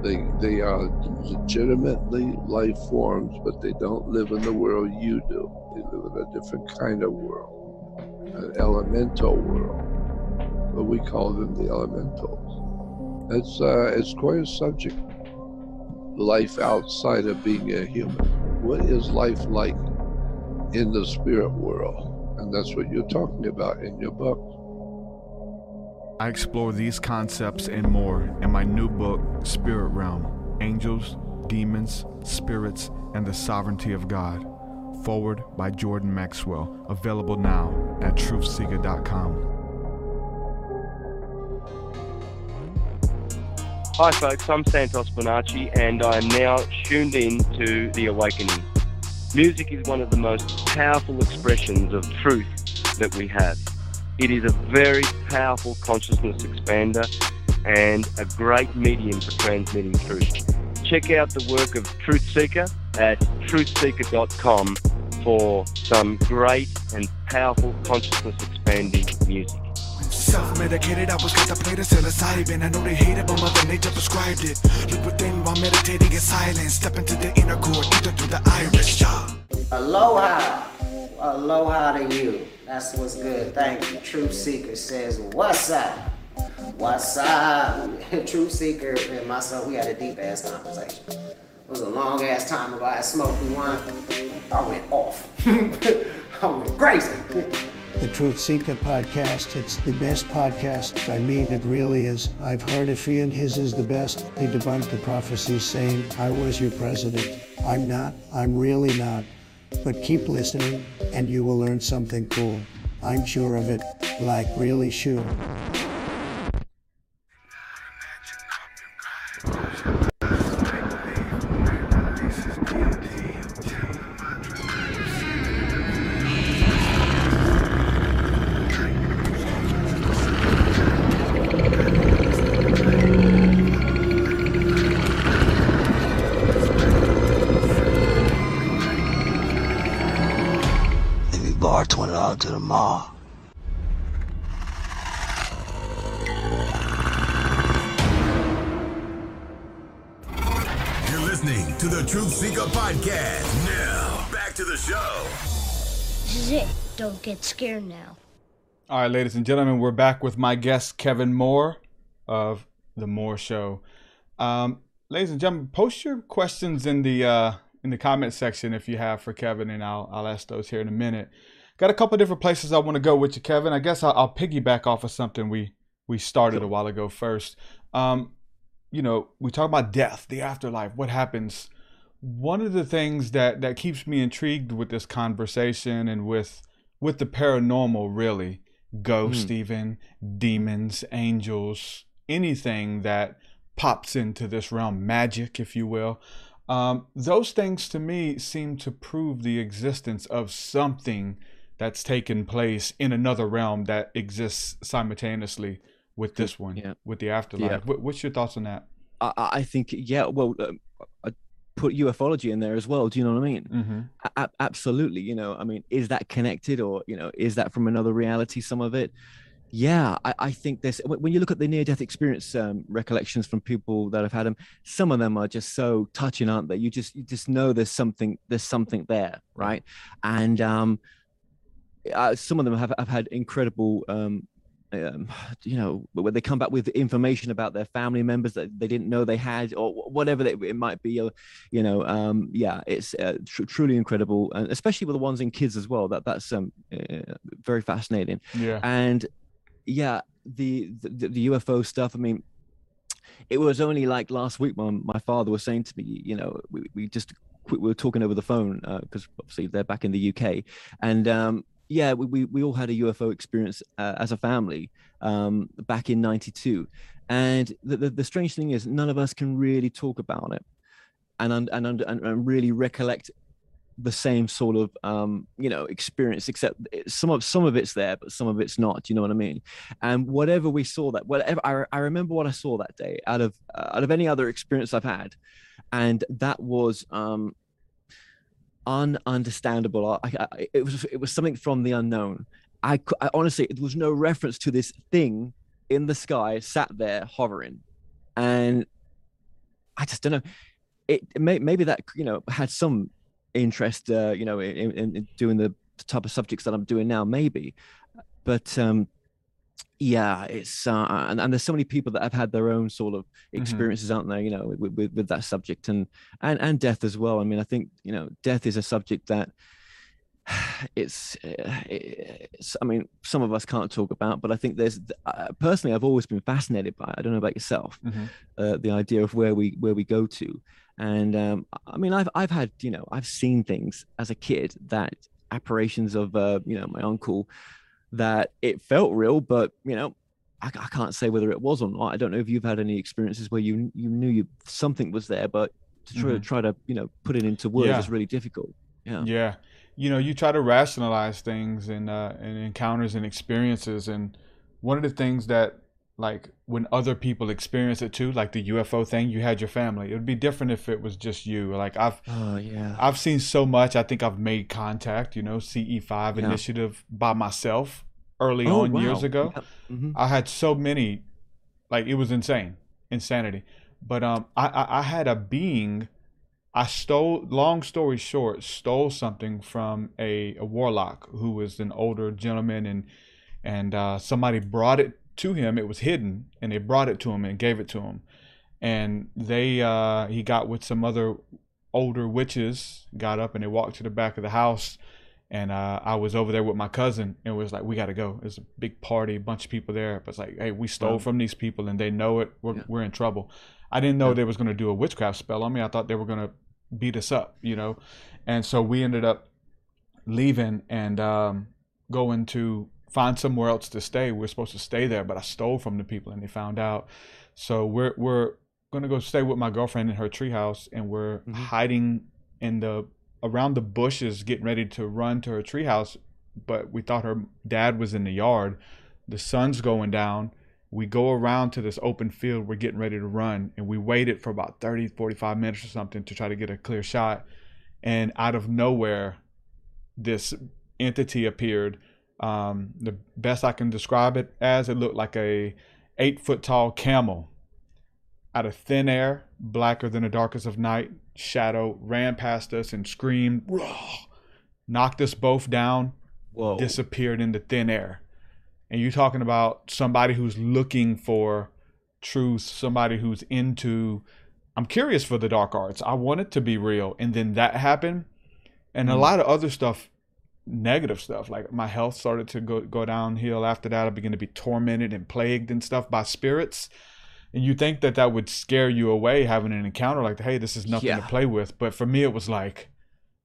They, they are legitimately life forms, but they don't live in the world you do. They live in a different kind of world, an elemental world. But we call them the elementals. It's, uh, it's quite a subject. Life outside of being a human. What is life like in the spirit world? And that's what you're talking about in your book. I explore these concepts and more in my new book, Spirit Realm Angels, Demons, Spirits, and the Sovereignty of God. Foreword by Jordan Maxwell. Available now at truthseeker.com. Hi, folks. I'm Santos Bonacci, and I am now tuned in to The Awakening. Music is one of the most powerful expressions of truth that we have. It is a very powerful consciousness expander and a great medium for transmitting truth. Check out the work of Truth Seeker at truthseeker.com for some great and powerful consciousness expanding music. Self-medicated, I was contemplating psilocybin I know they hate it, but Mother Nature prescribed it. Look within while meditating in silence. Step into the inner core, ether through the iris, yeah Aloha, aloha to you. That's what's good, thank you. Truth Seeker says, what's up? What's up? Truth Seeker and myself, we had a deep ass conversation. It was a long ass time ago, I smoked one. I went off. I went crazy the Truth Seeker podcast. It's the best podcast. I mean, it really is. I've heard it and his is the best. They debunked the prophecies saying, I was your president. I'm not. I'm really not. But keep listening and you will learn something cool. I'm sure of it, like really sure. Bar twenty dollars to the mall. You're listening to the Truth Seeker Podcast. Now, back to the show. This is it. Don't get scared now. All right, ladies and gentlemen, we're back with my guest Kevin Moore of the Moore Show. Um, ladies and gentlemen, post your questions in the uh, in the comment section if you have for Kevin, and I'll I'll ask those here in a minute. Got a couple different places I want to go with you, Kevin. I guess I'll, I'll piggyback off of something we we started a while ago. First, um, you know, we talk about death, the afterlife, what happens. One of the things that that keeps me intrigued with this conversation and with with the paranormal, really, ghosts, Hmm. even demons, angels, anything that pops into this realm, magic, if you will. Um, those things to me seem to prove the existence of something that's taken place in another realm that exists simultaneously with this one, with the afterlife. Yeah. What, what's your thoughts on that? I, I think yeah. Well, um, I put ufology in there as well. Do you know what I mean? Mm-hmm. A- absolutely. You know, I mean, is that connected, or you know, is that from another reality? Some of it. Yeah, I, I think this. when when you look at the near-death experience um, recollections from people that have had them, some of them are just so touching, aren't they? You just you just know there's something there's something there, right? And um, uh, some of them have, have had incredible um, um, you know, where they come back with information about their family members that they didn't know they had, or whatever they, it might be. Uh, you know, um, yeah, it's uh, tr- truly incredible, and especially with the ones in kids as well. That that's um, uh, very fascinating. Yeah. and yeah, the, the the UFO stuff. I mean, it was only like last week when my father was saying to me you know we, we just we were talking over the phone because obviously they're back in the uk and um yeah we, we, we all had a ufo experience uh, as a family um back in 92 and the, the, the strange thing is none of us can really talk about it and and, and, and really recollect the same sort of um, you know experience except some of some of it's there but some of it's not you know what i mean? And whatever we saw that whatever i, I remember what i saw that day out of uh, out of any other experience i've had. And that was um ununderstandable. I, I, it was it was something from the unknown. I, I honestly there was no reference to this thing in the sky sat there hovering. And i just don't know. It, it may, maybe that you know had some interest uh, you know in, in, in doing the type of subjects that i'm doing now maybe. But um yeah it's uh and, and there's so many people that have had their own sort of experiences aren't there you know with, with, with that subject and and and death as well. I mean i think you know death is a subject that it's, uh, it's i mean some of us can't talk about but i think there's uh, personally i've always been fascinated by it. I don't know about yourself Mhm. uh, the idea of where we where we go to. And um i mean i've i've had you know i've seen things as a kid that apparitions of uh you know my uncle that it felt real but you know I, I can't say whether it was or not i don't know if you've had any experiences where you you knew you something was there but to try, Mhm. try to you know put it into words Yeah. is really difficult yeah Yeah. You know, you try to rationalize things and uh, and encounters and experiences, and one of the things that like when other people experience it too, like the UFO thing, you had your family. It would be different if it was just you. Like I've oh yeah I've seen so much. I think I've made contact. You know, CE five Yeah. initiative by myself early Oh, on years wow. ago. Yep. Mhm. I had so many, like it was insane, insanity. But um, I, I I had a being. I stole. Long story short, stole something from a, a warlock who was an older gentleman, and and uh, somebody brought it to him. It was hidden, and they brought it to him and gave it to him. And they uh, he got with some other older witches, got up and they walked to the back of the house, and uh, I was over there with my cousin, and it was like, we got to go. There's a big party, a bunch of people there. But it's like, hey, we stole Wow. from these people, and they know it. We're we're in trouble. I didn't know they was gonna do a witchcraft spell on me. I thought they were gonna beat us up, you know. And so we ended up leaving and um, going to find somewhere else to stay. We were supposed to stay there, but I stole from the people, and they found out. So we're we're gonna go stay with my girlfriend in her treehouse, and we're hiding in the around the bushes, getting ready to run to her treehouse. But we thought her dad was in the yard. The sun's going down. We go around to this open field. We're getting ready to run, and we waited for about 30, 45 minutes or something to try to get a clear shot. And out of nowhere, this entity appeared. Um, the best I can describe it as, it looked like a eight foot tall camel out of thin air, blacker than the darkest of night, shadow ran past us and screamed, "Raw!" knocked us both down, Whoa. disappeared into thin air. And you're talking about somebody who's looking for truth, somebody who's into. I'm curious for the dark arts. I want it to be real, and then that happened, and a Mm. lot of other stuff, negative stuff. Like my health started to go go downhill after that. I began to be tormented and plagued and stuff by spirits. And you think that that would scare you away having an encounter like, hey, this is nothing Yeah. to play with. But for me, it was like,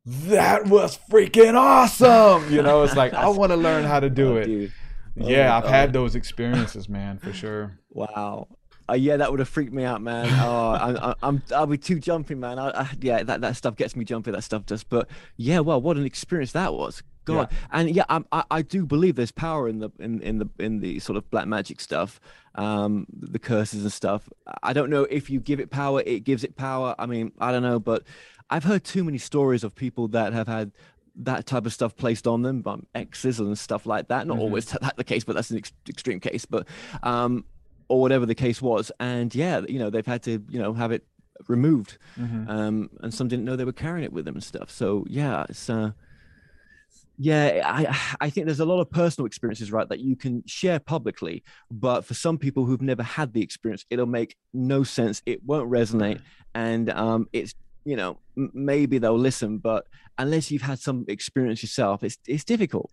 that was freaking awesome. You know, it's like I want to learn how to do Oh, it. dude. Oh yeah, I've had those experiences, man, for sure. Wow. Uh, yeah, that would have freaked me out, man. Oh, I, I, I'm I'll be too jumpy, man. I, I, yeah, that, that stuff gets me jumpy. That stuff does. But yeah, well, what an experience that was. God, and yeah, I I do believe there's power in the in in the in the sort of black magic stuff, um, the curses and stuff. I don't know if you give it power, it gives it power. I mean, I don't know, but I've heard too many stories of people that have had that type of stuff placed on them by exes and stuff like that. Not Mhm. always that the case, but that's an ex- extreme case. But um, or whatever the case was, and yeah, you know, they've had to you know have it removed, Mhm. um, and some didn't know they were carrying it with them and stuff. So yeah, it's uh, yeah, I I think there's a lot of personal experiences, right, that you can share publicly, but for some people who've never had the experience, it'll make no sense. It won't resonate, and um, it's you know m- maybe they'll listen, but unless you've had some experience yourself, it's it's difficult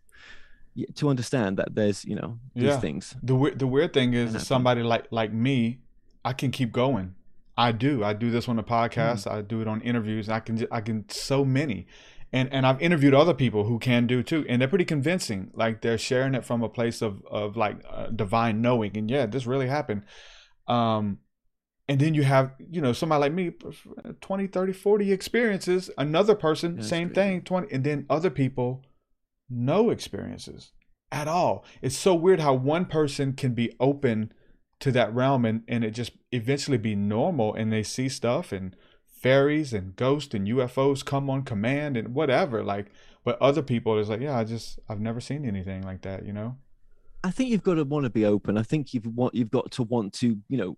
to understand that there's you know these things. The weird, the weird thing is, somebody like like me, I can keep going. I do. I do this on the podcast. Mm. I do it on interviews. I can. I can so many, and and I've interviewed other people who can do too, and they're pretty convincing. Like they're sharing it from a place of of like uh, divine knowing, and yeah, this really happened. Um, and then you have you know somebody like me 20 30 40 experiences another person That's same thing 20 and then other people no experiences at all it's so weird how one person can be open to that realm and, and it just eventually be normal and they see stuff and fairies and ghosts and ufos come on command and whatever like but other people is like yeah i just i've never seen anything like that you know I think you've got to want to be open. I think you've want you've got to want to you know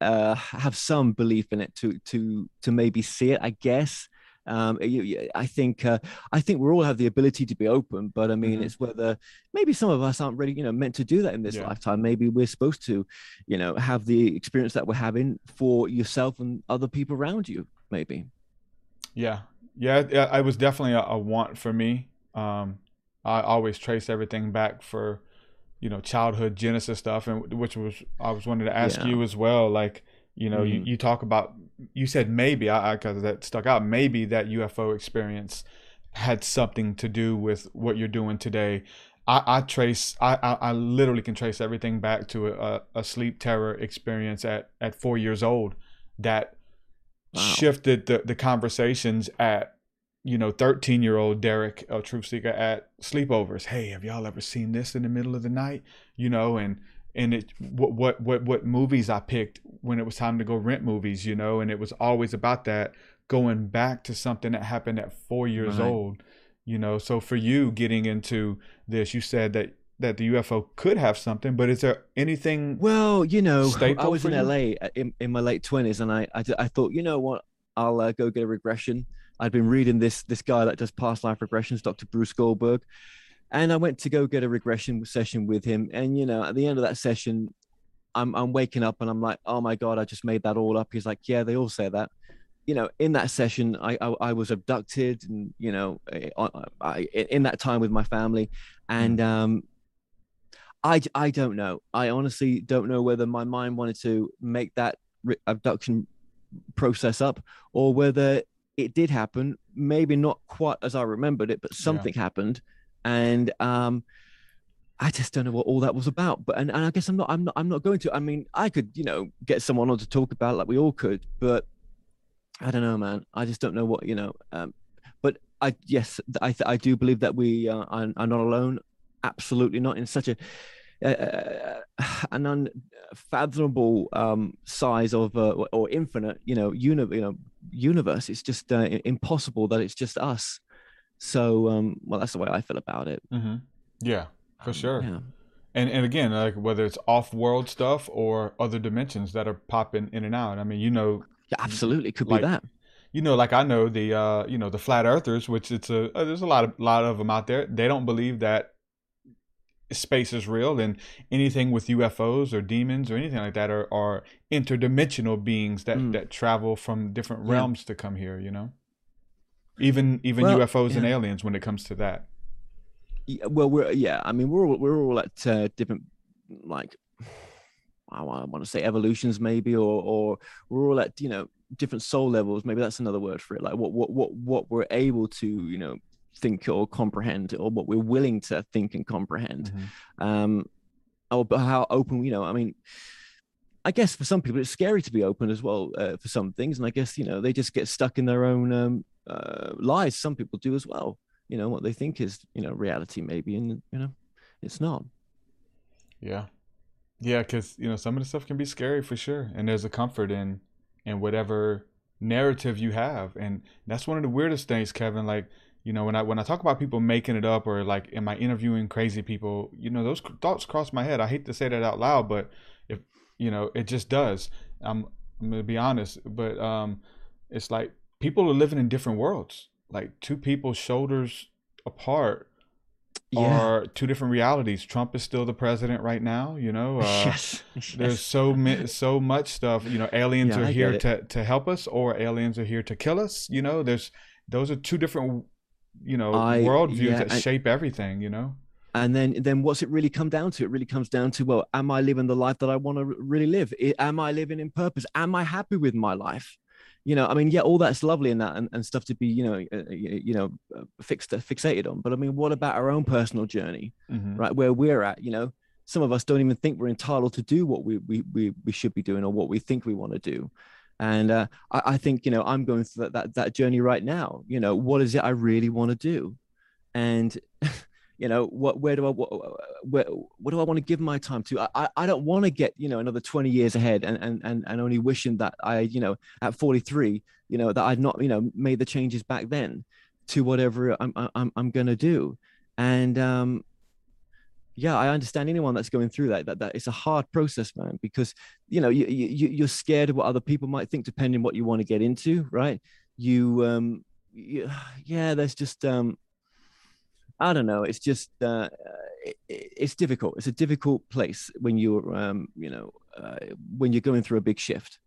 Uh, have some belief in it to to to maybe see it. I guess. Um, I think uh, I think we all have the ability to be open, but I mean, Mhm. it's whether maybe some of us aren't really, you know, meant to do that in this Yeah. lifetime. Maybe we're supposed to, you know, have the experience that we're having for yourself and other people around you. Maybe. Yeah, yeah, it, it was definitely a, a want for me. Um, I always trace everything back for, you know, childhood Genesis stuff, and which was I was wanting to ask Yeah. you as well. Like, you know, you, Mhm. you talk about you said maybe I because that stuck out. Maybe that UFO experience had something to do with what you're doing today. I, I trace, I, I, I literally can trace everything back to a, a sleep terror experience at, at four years old that wow. shifted the, the conversations at, you know, 13 year old Derek, a truth seeker at sleepovers. Hey, have y'all ever seen this in the middle of the night? You know, and, and it what what what what movies I picked when it was time to go rent movies, you know, and it was always about that going back to something that happened at four years right. old, you know. So for you getting into this, you said that that the UFO could have something, but is there anything? Well, you know, I was in you? LA uh, in, in my late twenties, and I, I, I thought, you know what, I'll uh, go get a regression. I'd been reading this this guy that does past life regressions, Dr. Bruce Goldberg, and I went to go get a regression session with him. And you know, at the end of that session, I'm I'm waking up and I'm like, oh my god, I just made that all up. He's like, yeah, they all say that you know, in that session, I, I, I was abducted, and you know, I, I, in that time with my family, and mm. um, I I don't know. I honestly don't know whether my mind wanted to make that re- abduction process up, or whether it did happen. Maybe not quite as I remembered it, but something yeah. happened, and um, I just don't know what all that was about. But and, and I guess I'm not I'm not I'm not going to. I mean, I could you know get someone on to talk about it like we all could, but I don't know, man. I just don't know what you know. Um, but I yes, I I do believe that we uh, are, are not alone. Absolutely not in such a uh, an unfathomable um, size of uh, or infinite, you know, uni- you know, universe. It's just uh, impossible that it's just us. So, um, well, that's the way I feel about it. Mm-hmm. Yeah, for um, sure. Yeah. And and again, like whether it's off-world stuff or other dimensions that are popping in and out. I mean, you know, yeah, absolutely, could like, be that. You know, like I know the uh, you know the flat earthers, which it's a uh, there's a lot of lot of them out there. They don't believe that space is real and anything with UFOs or demons or anything like that are, are interdimensional beings that, mm. that travel from different realms yeah. to come here, you know? Even even well, UFOs yeah. and aliens when it comes to that. Yeah, well, we're yeah. I mean, we're all, we're all at uh, different like I want to say evolutions maybe, or or we're all at you know different soul levels. Maybe that's another word for it. Like what what what what we're able to you know think or comprehend, or what we're willing to think and comprehend. Mm-hmm. Um, or how open you know. I mean. I guess for some people it's scary to be open as well uh, for some things, and I guess you know they just get stuck in their own um, uh, lies. Some people do as well. You know what they think is you know reality maybe, and you know it's not. Yeah, yeah, because you know some of the stuff can be scary for sure, and there's a comfort in in whatever narrative you have, and that's one of the weirdest things, Kevin. Like you know when I when I talk about people making it up or like am I interviewing crazy people, you know those thoughts cross my head. I hate to say that out loud, but if you know it just does. I'm I'm gonna be honest, but um, it's like people are living in different worlds, like two people's shoulders apart yeah. are two different realities. Trump is still the president right now. You know, uh, yes. There's so so much stuff. You know, aliens yeah, are I here to to help us, or aliens are here to kill us. You know, there's those are two different you know I, worldviews yeah, that shape everything. You know. And then, then what's it really come down to? It really comes down to, well, am I living the life that I want to really live? Am I living in purpose? Am I happy with my life? you know, I mean, yeah, all that's lovely and that and, and stuff to be, you know, uh, you know, uh, fixed fixated on. But I mean, what about our own personal journey, mm-hmm. right? Where we're at, you know, some of us don't even think we're entitled to do what we we we, we should be doing or what we think we want to do. And uh, I, I, think, you know, I'm going through that, that that journey right now. You know, what is it I really want to do? And you know what where do i what, where, what do i want to give my time to i i don't want to get you know another 20 years ahead and and and, and only wishing that i you know at 43 you know that i'd not you know made the changes back then to whatever i'm i'm, I'm gonna do and um yeah i understand anyone that's going through that that, that it's a hard process man because you know you, you you're scared of what other people might think depending what you want to get into right you um you, yeah there's just um I don't know. It's just uh, it, it's difficult. It's a difficult place when you're um, you know uh, when you're going through a big shift.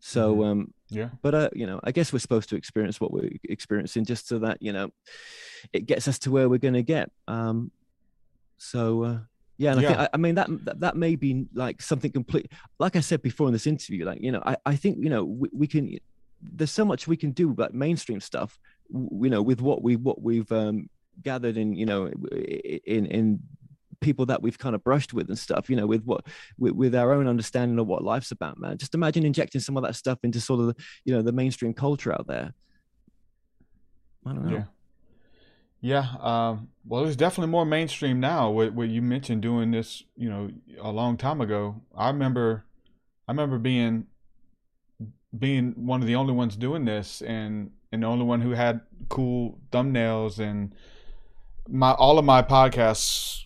So mm-hmm. um, yeah, but uh, you know, I guess we're supposed to experience what we're experiencing just so that you know it gets us to where we're going to get. Um, so uh, yeah, and yeah. I, think, I, I mean that, that, may be like something complete. Like I said before in this interview, like you know, I, I think you know we, we can. There's so much we can do, like mainstream stuff, you know with what we what we've um, gathered in you know in in people that we've kind of brushed with and stuff you know with what with, with our own understanding of what life's about man just imagine injecting some of that stuff into sort of the, you know the mainstream culture out there i don't know Yeah. Yeah, um, well, it's definitely more mainstream now. What, what you mentioned doing this, you know, a long time ago. I remember, I remember being, being one of the only ones doing this, and and the only one who had cool thumbnails and my all of my podcasts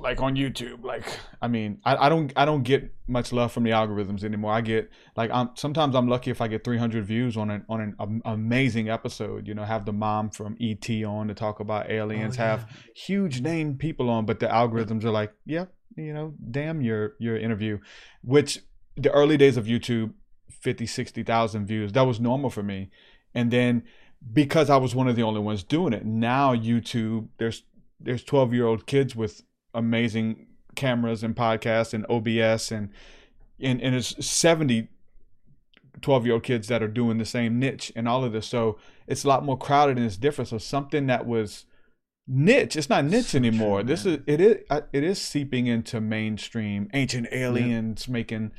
like on YouTube. Like, I mean, I, I don't I don't get much love from the algorithms anymore. I get like I'm sometimes I'm lucky if I get 300 views on an on an am- amazing episode. You know, have the mom from ET on to talk about aliens. Oh, Have huge name people on, but the algorithms are like, yep, you know, damn your your interview. Which the early days of YouTube, 50, 60,000 views, that was normal for me. And then because I was one of the only ones doing it, now YouTube, there's there's 12 year old kids with amazing cameras and podcasts and OBS and and, and it's 70 12 year old kids that are doing the same niche and all of this. So it's a lot more crowded and it's different. So something that was niche, it's not niche anymore. this is it is it is seeping into mainstream. Ancient aliens making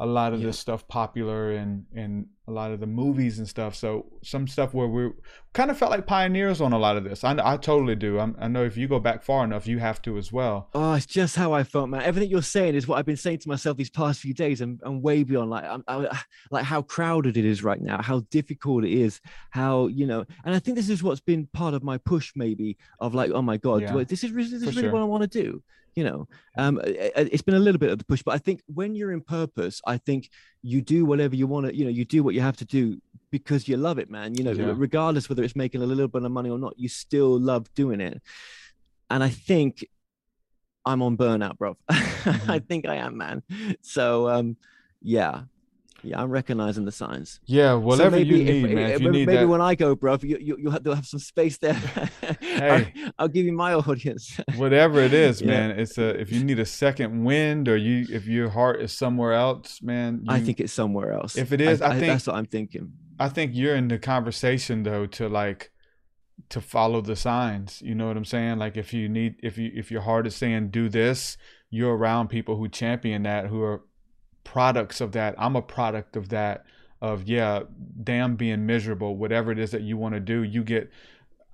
a lot of this stuff popular and and a lot of the movies and stuff. So some stuff where we kind of felt like pioneers on a lot of this. I, I totally do. I'm, I know if you go back far enough, you have to as well. Oh, it's just how I felt, man. Everything you're saying is what I've been saying to myself these past few days, and, and way beyond. Like, I'm, I, like how crowded it is right now, how difficult it is, how you know. And I think this is what's been part of my push, maybe, of like, oh my god, Yeah. this is this is For really sure. what I want to do. You know, um, it's been a little bit of the push, but I think when you're in purpose, I think you do whatever you want to. You know, you do what you have to do because you love it, man. You know, Yeah. regardless whether it's making a little bit of money or not, you still love doing it. And I think I'm on burnout, bro. I think I am, man. So um, yeah, yeah, I'm recognizing the signs. Yeah, So whatever you maybe need, man. If you maybe need maybe when I go, bro, you, you you'll have to have some space there. Hey. I'll, I'll give you my audience. whatever it is, Yeah. man. It's a if you need a second wind or you if your heart is somewhere else, man. I think it's somewhere else. If it is, I, think that's what I'm thinking. I think you're in the conversation though to like to follow the signs. You know what I'm saying? Like if you need if you if your heart is saying do this, you're around people who champion that, who are products of that. I'm a product of that. Of yeah, damn being miserable, whatever it is that you want to do, you get.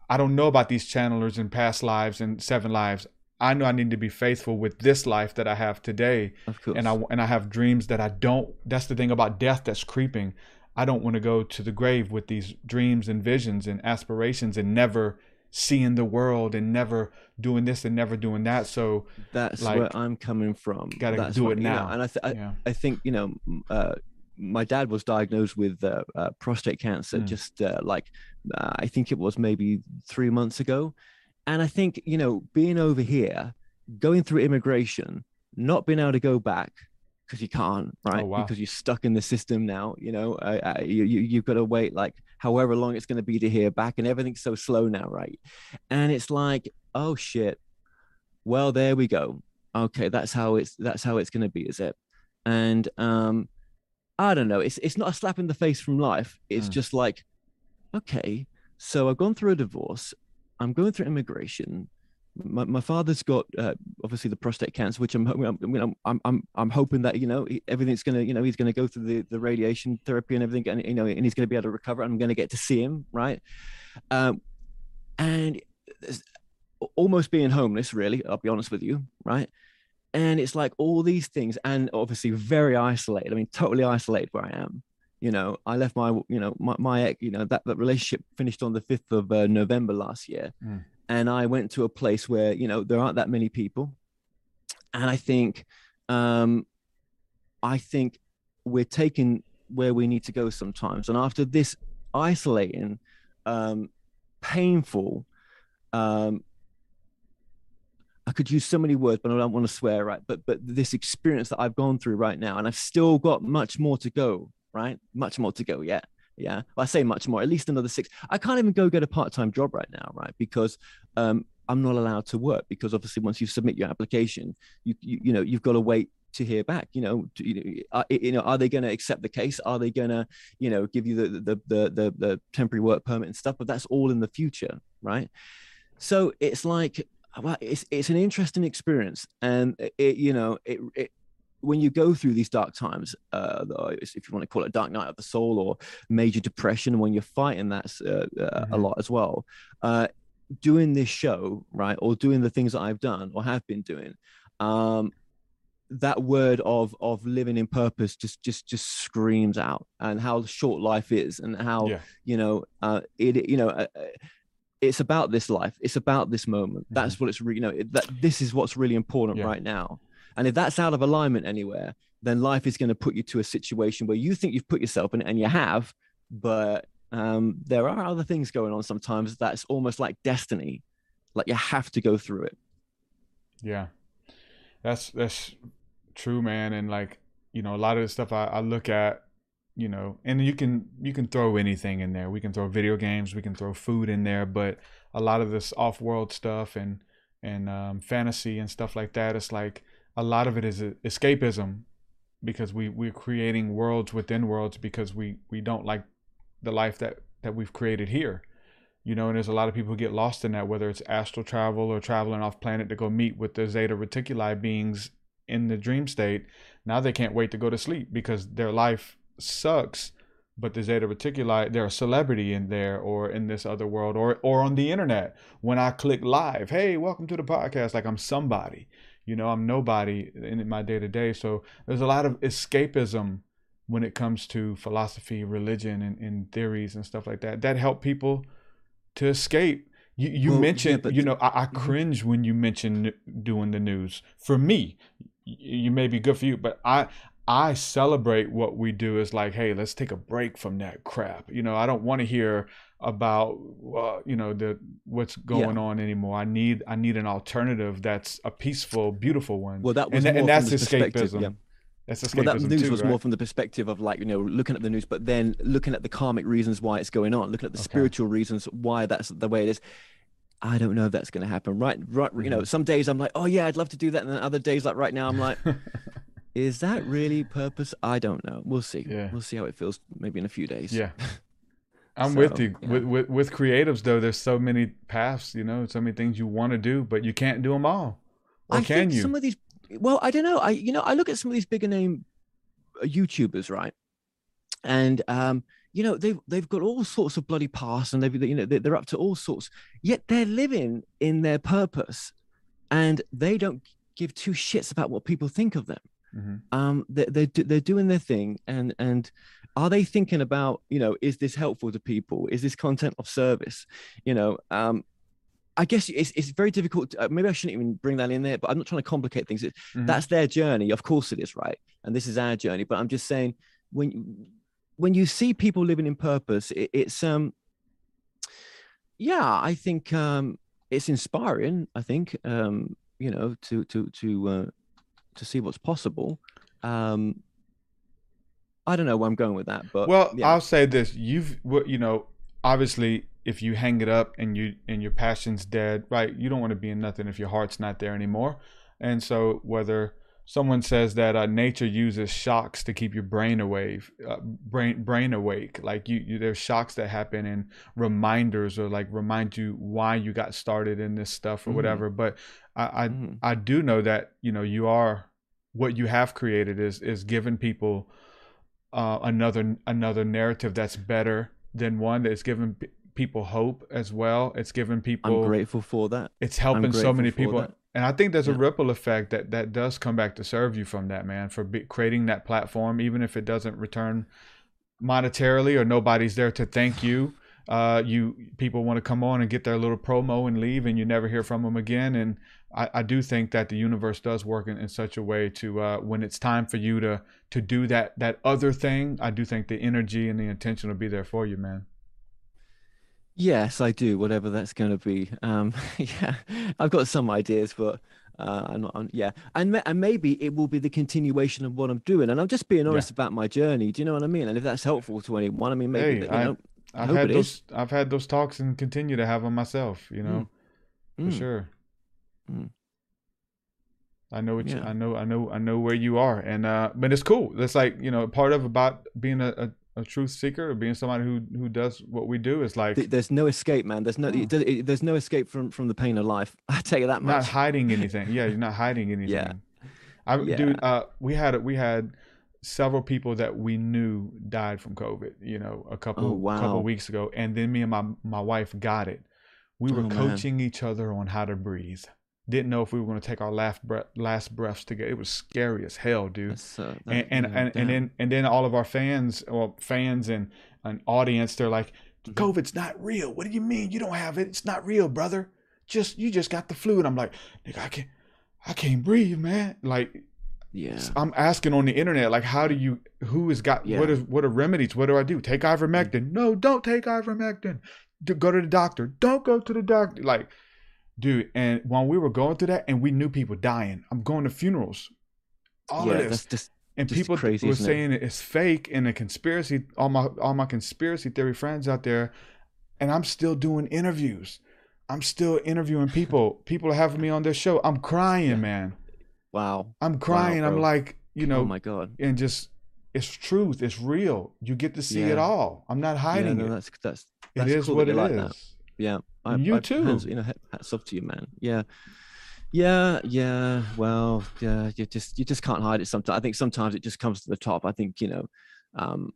I don't know about these channelers in past lives and seven lives. I know I need to be faithful with this life that I have today. Of course. And I and I have dreams that I don't. That's the thing about death that's creeping. I don't want to go to the grave with these dreams and visions and aspirations and never seeing the world and never doing this and never doing that. So That's like, where I'm coming from. gotta That's do it you know, now. and I, th- I, Yeah. I think you know, uh, my dad was diagnosed with uh, uh, prostate cancer Mm. just uh, like uh, I think it was maybe three months ago, and I think you know, being over here, going through immigration, not being able to go back because you can't, right? Oh, wow. Because you're stuck in the system now. You know, uh, you, you you've got to wait like however long it's going to be to hear back, and everything's so slow now, right? And it's like, oh shit, well there we go okay that's how it's that's how it's going to be is it and um i don't know it's it's not a slap in the face from life it's Mm. just like okay so i've gone through a divorce i'm going through immigration my, my father's got uh, obviously the prostate cancer which i'm i'm i'm i'm, I'm, hoping that you know everything's to you know he's to go through the, the radiation therapy and everything and you know and he's to be able to recover i'm to get to see him right? Um and almost being homeless really i'll be honest with you right? And it's like all these things and obviously very isolated i mean totally isolated where i am you know? I left my you know my, my you know that, that relationship finished on the 5th of uh, november last year. Mm. And i went to a place where you know there aren't that many people and i think um i think we're taking where we need to go sometimes and after this isolating um painful um I could use so many words, but I don't want to swear, right? But but this experience that I've gone through right now, and I've still got much more to go, right? Much more to go yet. Yeah. Well, I say much more, at least another six. I can't even go get a part-time job right now, right? Because um I'm not allowed to work because obviously once you submit your application, you you, you know, you've got to wait to hear back. You know, you know, are, you know, are they going to accept the case? Are they going to, you know, give you the, the the the the temporary work permit and stuff? But that's all in the future, right? So it's like well, it's it's an interesting experience, and it you know it, it when you go through these dark times, uh, if you want to call it dark night of the soul or major depression, when you're fighting that uh, uh, Mm-hmm. a lot as well, uh, doing this show, right, or doing the things that I've done or have been doing, um, that word of of living in purpose just just just screams out, and how short life is, and how Yeah. you know uh, it, you know. Uh, it's about this life. It's about this moment. That's what it's really, you know, it, that this is what's really important Mm-hmm. Yeah. right now. And if that's out of alignment anywhere, then life is going to put you to a situation where you think you've put yourself in, it, and you have, but um, there are other things going on sometimes that's almost like destiny, like you have to go through it. Yeah, that's that's true, man. And like you know, a lot of the stuff I, I look at, you know, and you can you can throw anything in there. We can throw video games, we can throw food in there, but a lot of this off-world stuff and and um, fantasy and stuff like that, it's like a lot of it is escapism because we we're creating worlds within worlds because we we don't like the life that that we've created here you know and there's a lot of people who get lost in that whether it's astral travel or traveling off planet to go meet with the zeta reticuli beings in the dream state. Now they can't wait to go to sleep because their life sucks but the zeta reticuli they're a celebrity in there or in this other world or or on the internet. When i click live hey welcome to the podcast. Like i'm somebody you know i'm nobody in my day to day so there's a lot of escapism when it comes to philosophy religion and, and theories and stuff like that that help people to escape. You you Well, yeah, mentioned but- you know i, I mm-hmm. cringe when you mention doing the news. For me you may be good for you but i i celebrate what we do as like hey let's take a break from that crap. You know i don't want to hear about uh, you know the what's going on anymore i need i need an alternative that's a peaceful beautiful one Well, that was and, and that's the escapism yeah. that's escapism Well, that news too, was right? more from the perspective of like you know looking at the news, but then looking at the karmic reasons why it's going on, looking at the spiritual reasons why that's the way it is. I don't know if that's going to happen. Right, right. You Mm-hmm. know, some days I'm like, oh yeah, I'd love to do that, and then other days, like right now, I'm like, is that really purpose? I don't know. We'll see. Yeah. We'll see how it feels. Maybe in a few days. Yeah. I'm with you. yeah. With, with with creatives though, there's so many paths, you know, so many things you want to do, but you can't do them all. Or I can you? some of these well i don't know i you know i look at some of these bigger name uh, youtubers right and um you know they've they've got all sorts of bloody past and they've you know they're, up to all sorts yet they're living in their purpose and they don't give two shits about what people think of them Mhm. um they're, they're, do- they're doing their thing and and are they thinking about you know is this helpful to people is this content of service you know um I guess it's, it's very difficult. To, uh, maybe I shouldn't even bring that in there, but I'm not trying to complicate things. It, Mhm. That's their journey. Of course it is, right? And this is our journey. But I'm just saying, when when you see people living in purpose, it, it's um, yeah, I think um, it's inspiring. I think um, you know to to to uh, to see what's possible. Um, I don't know where I'm going with that, but well, yeah. I'll say this: you've, you know, obviously, if you hang it up and you and your passion's dead, right? You don't want to be in nothing if your heart's not there anymore. And so, whether someone says that uh, nature uses shocks to keep your brain awake, uh, brain brain awake, like you, you, there's shocks that happen and reminders or like remind you why you got started in this stuff or Mhm. whatever. But I, I, Mhm. I do know that you know you are what you have created is is giving people uh, another another narrative that's better than one that's giving p- people hope as well. It's giving people. I'm grateful for that. It's helping so many people, that. and I think there's a ripple effect that that does come back to serve you from that man for be, creating that platform, even if it doesn't return monetarily or nobody's there to thank you. Uh, you people want to come on and get their little promo and leave, and you never hear from them again. And I, I do think that the universe does work in, in such a way to uh, when it's time for you to to do that that other thing. I do think the energy and the intention will be there for you, man. Yes, I do. Whatever that's going to be. Um, yeah, I've got some ideas, but uh, I'm not. I'm, yeah, and and maybe it will be the continuation of what I'm doing. And I'm just being honest about my journey. Do you know what I mean? And if that's helpful to anyone, I mean, maybe hey, that, you I, know, I've had those. is. I've had those talks and continue to have them myself. You know, Mm. for sure. Mm. I know what you, I know I know I know where you are, and uh, but it's cool. That's like you know part of about being a, a, a truth seeker or being somebody who who does what we do is like There's no escape, man. There's no it, it- there's no escape from from the pain of life. I tell you that much. not hiding anything. Yeah, you're not hiding anything. Yeah. I Yeah. dude, uh, we had we had several people that we knew died from COVID. You know, a couple Oh, wow. couple weeks ago, and then me and my my wife got it. We were Oh, man. coaching each other on how to breathe. Didn't know if we were going to take our last breath, last breaths together. It was scary as hell, dude. and and, yeah, and, and then and then all of our fans, well, fans and an audience, they're like, Mm-hmm. "COVID's not real. What do you mean you don't have it? It's not real, brother. Just you just got the flu." And I'm like, "Nigga, I can't, I can't breathe, man." Like, yeah, I'm asking on the internet, like, how do you? Who has got? Yeah. What is? What are remedies? What do I do? Take ivermectin? No, don't take ivermectin. Go to the doctor. Don't go to the doctor. Like, dude. And when we were going through that, and we knew people dying, I'm going to funerals. All yeah, of this. that's just and just people crazy, were isn't it? saying it's fake and a conspiracy all my all my conspiracy theory friends out there and i'm still doing interviews. I'm still interviewing people. People are having me on their show. I'm crying man. Wow. I'm crying. I'm like you know Oh my God. and just it's truth. It's real. You get to see it all. I'm not yeah, hiding no, it. that's that's that's is cool what that it like is. that. Yeah, I, You I, too. Hands, you know, hat- hats off to you, man. Yeah, yeah, yeah. Well, yeah, you just you just can't hide it. Sometimes I think sometimes it just comes to the top. I think you know, um,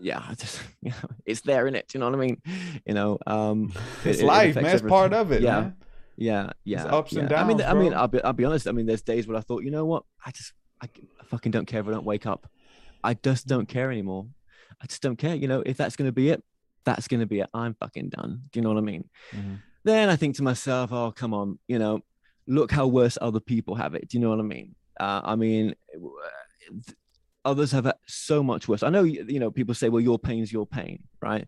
yeah, just you know, it's there in it. You know what I mean? You know, um, It's it- it life, affects man. It's part of it, Yeah. man. Yeah, yeah, ups and yeah. I mean, downs, I mean. I'll be, I'll be honest. I mean, there's days where I thought, you know what? I just, I, I fucking don't care if I don't wake up. I just don't care anymore. I just don't care. You know, if that's gonna be it, that's gonna be it. I'm fucking done. Do you know what I mean? Mm-hmm. Then I think to myself, oh come on, you know, look how worse other people have it. Do you know what I mean? Uh, I mean, others have it so much worse. I know, you know, people say, well, your pain's your pain, right?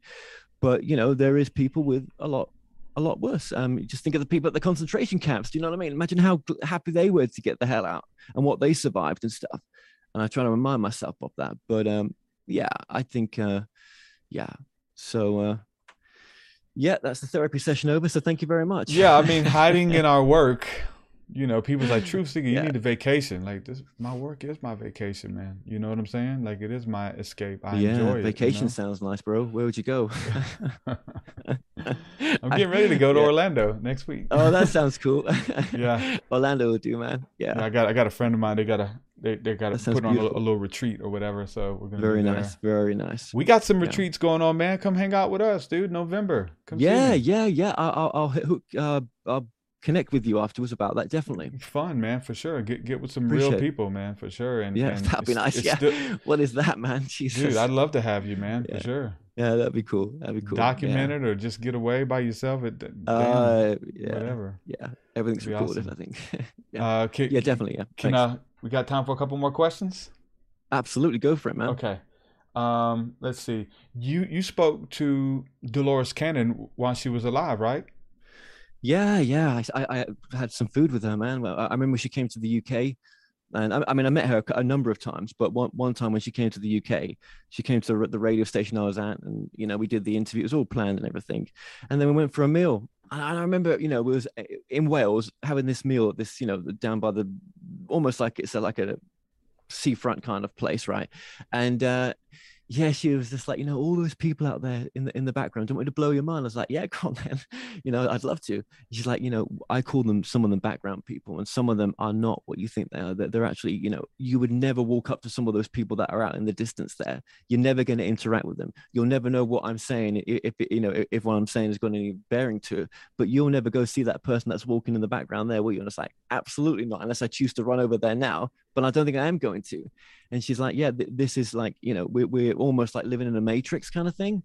But you know, there is people with a lot, a lot worse. Um, you just think of the people at the concentration camps. Do you know what I mean? Imagine how gl- happy they were to get the hell out and what they survived and stuff. And I try to remind myself of that. But um, yeah, I think, uh, yeah. So uh, yeah, that's the therapy session over. So thank you very much. yeah i mean hiding in our work you know people's like truth seeker you Yeah. need a vacation like this my work is my vacation man you know what i'm saying like it is my escape i yeah, enjoy it vacation you know? sounds nice, bro. Where would you go? i'm getting ready to go to Yeah. orlando next week Oh, that sounds cool. Yeah. Orlando will do, man. Yeah. Yeah, I got I got a friend of mine. They got a they they got to put on a, a little retreat or whatever. So we're gonna Very nice. Very nice. We got some retreats going on, man. Come hang out with us, dude. November. Come yeah, yeah, yeah. I'll, I'll, I'll hook, uh, I'll connect with you afterwards about that. Definitely. Fun, man, for sure. Get get with some real Appreciate it. people, man, for sure. And Yeah, and that'd be nice. Yeah. still- what is that, man? Jesus. dude, I'd love to have you, man, Yeah. for sure. Yeah, that'd be cool. That'd be cool. Document yeah. it or just get away by yourself. It, damn, Uh, yeah. whatever. Yeah. Everything's recorded, awesome. I think. yeah. Uh, can, yeah, definitely. Yeah. Can Thanks. uh, we got time for a couple more questions? Absolutely. Go for it, man. Okay. Um, let's see. You you spoke to Dolores Cannon while she was alive, right? Yeah, yeah. I, I, had some food with her, man. Well, I I remember she came to the UK, and I, I mean, I met her a number of times. But one one time when she came to the UK, she came to the- the radio station I was at, and you know, we did the interview. It was all planned and everything, and then we went for a meal. And I remember, you know, we was eh, in Wales having this meal, this, you know, down by the, almost like it's a, like a seafront kind of place, right? And uh, yeah, she was just like, you know, all those people out there in the in the background. Don't want me to blow your mind? I was like, yeah, come on, man. You know, I'd love to. She's like, you know, I call them some of them background people, and some of them are not what you think they are. They're, they're actually, you know, you would never walk up to some of those people that are out in the distance there. You're never going to interact with them. You'll never know what I'm saying if you know if what I'm saying has got any bearing to it. But you'll never go see that person that's walking in the background there, will you? And it's like, absolutely not, unless I choose to run over there now. But I don't think I am going to. And she's like, yeah, th- this is like, you know, we're, we're almost like living in a matrix kind of thing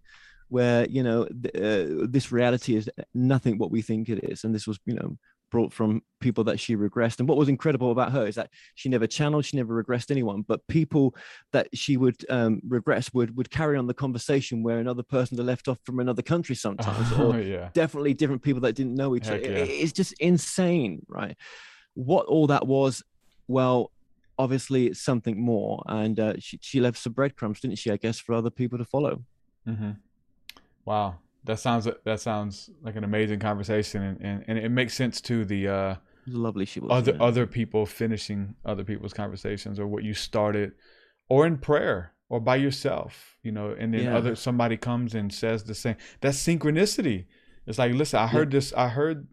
where, you know, th- uh, this reality is nothing what we think it is. And this was, you know, brought from people that she regressed. And what was incredible about her is that she never channeled, she never regressed anyone, but people that she would um, regress would would carry on the conversation where another person had left off from another country sometimes, Oh, or yeah. definitely different people that didn't know each Heck other. yeah. It- It's just insane, right? What all that was, well, obviously it's something more, and uh, she she left some breadcrumbs, didn't she? I guess for other people to follow. Mm-hmm. Wow, that sounds that sounds like an amazing conversation, and, and, and it makes sense to the uh, lovely she was. other other people finishing other people's conversations or what you started or in prayer or by yourself you know and then Yeah. other somebody comes and says the same that's synchronicity it's like listen i heard this i heard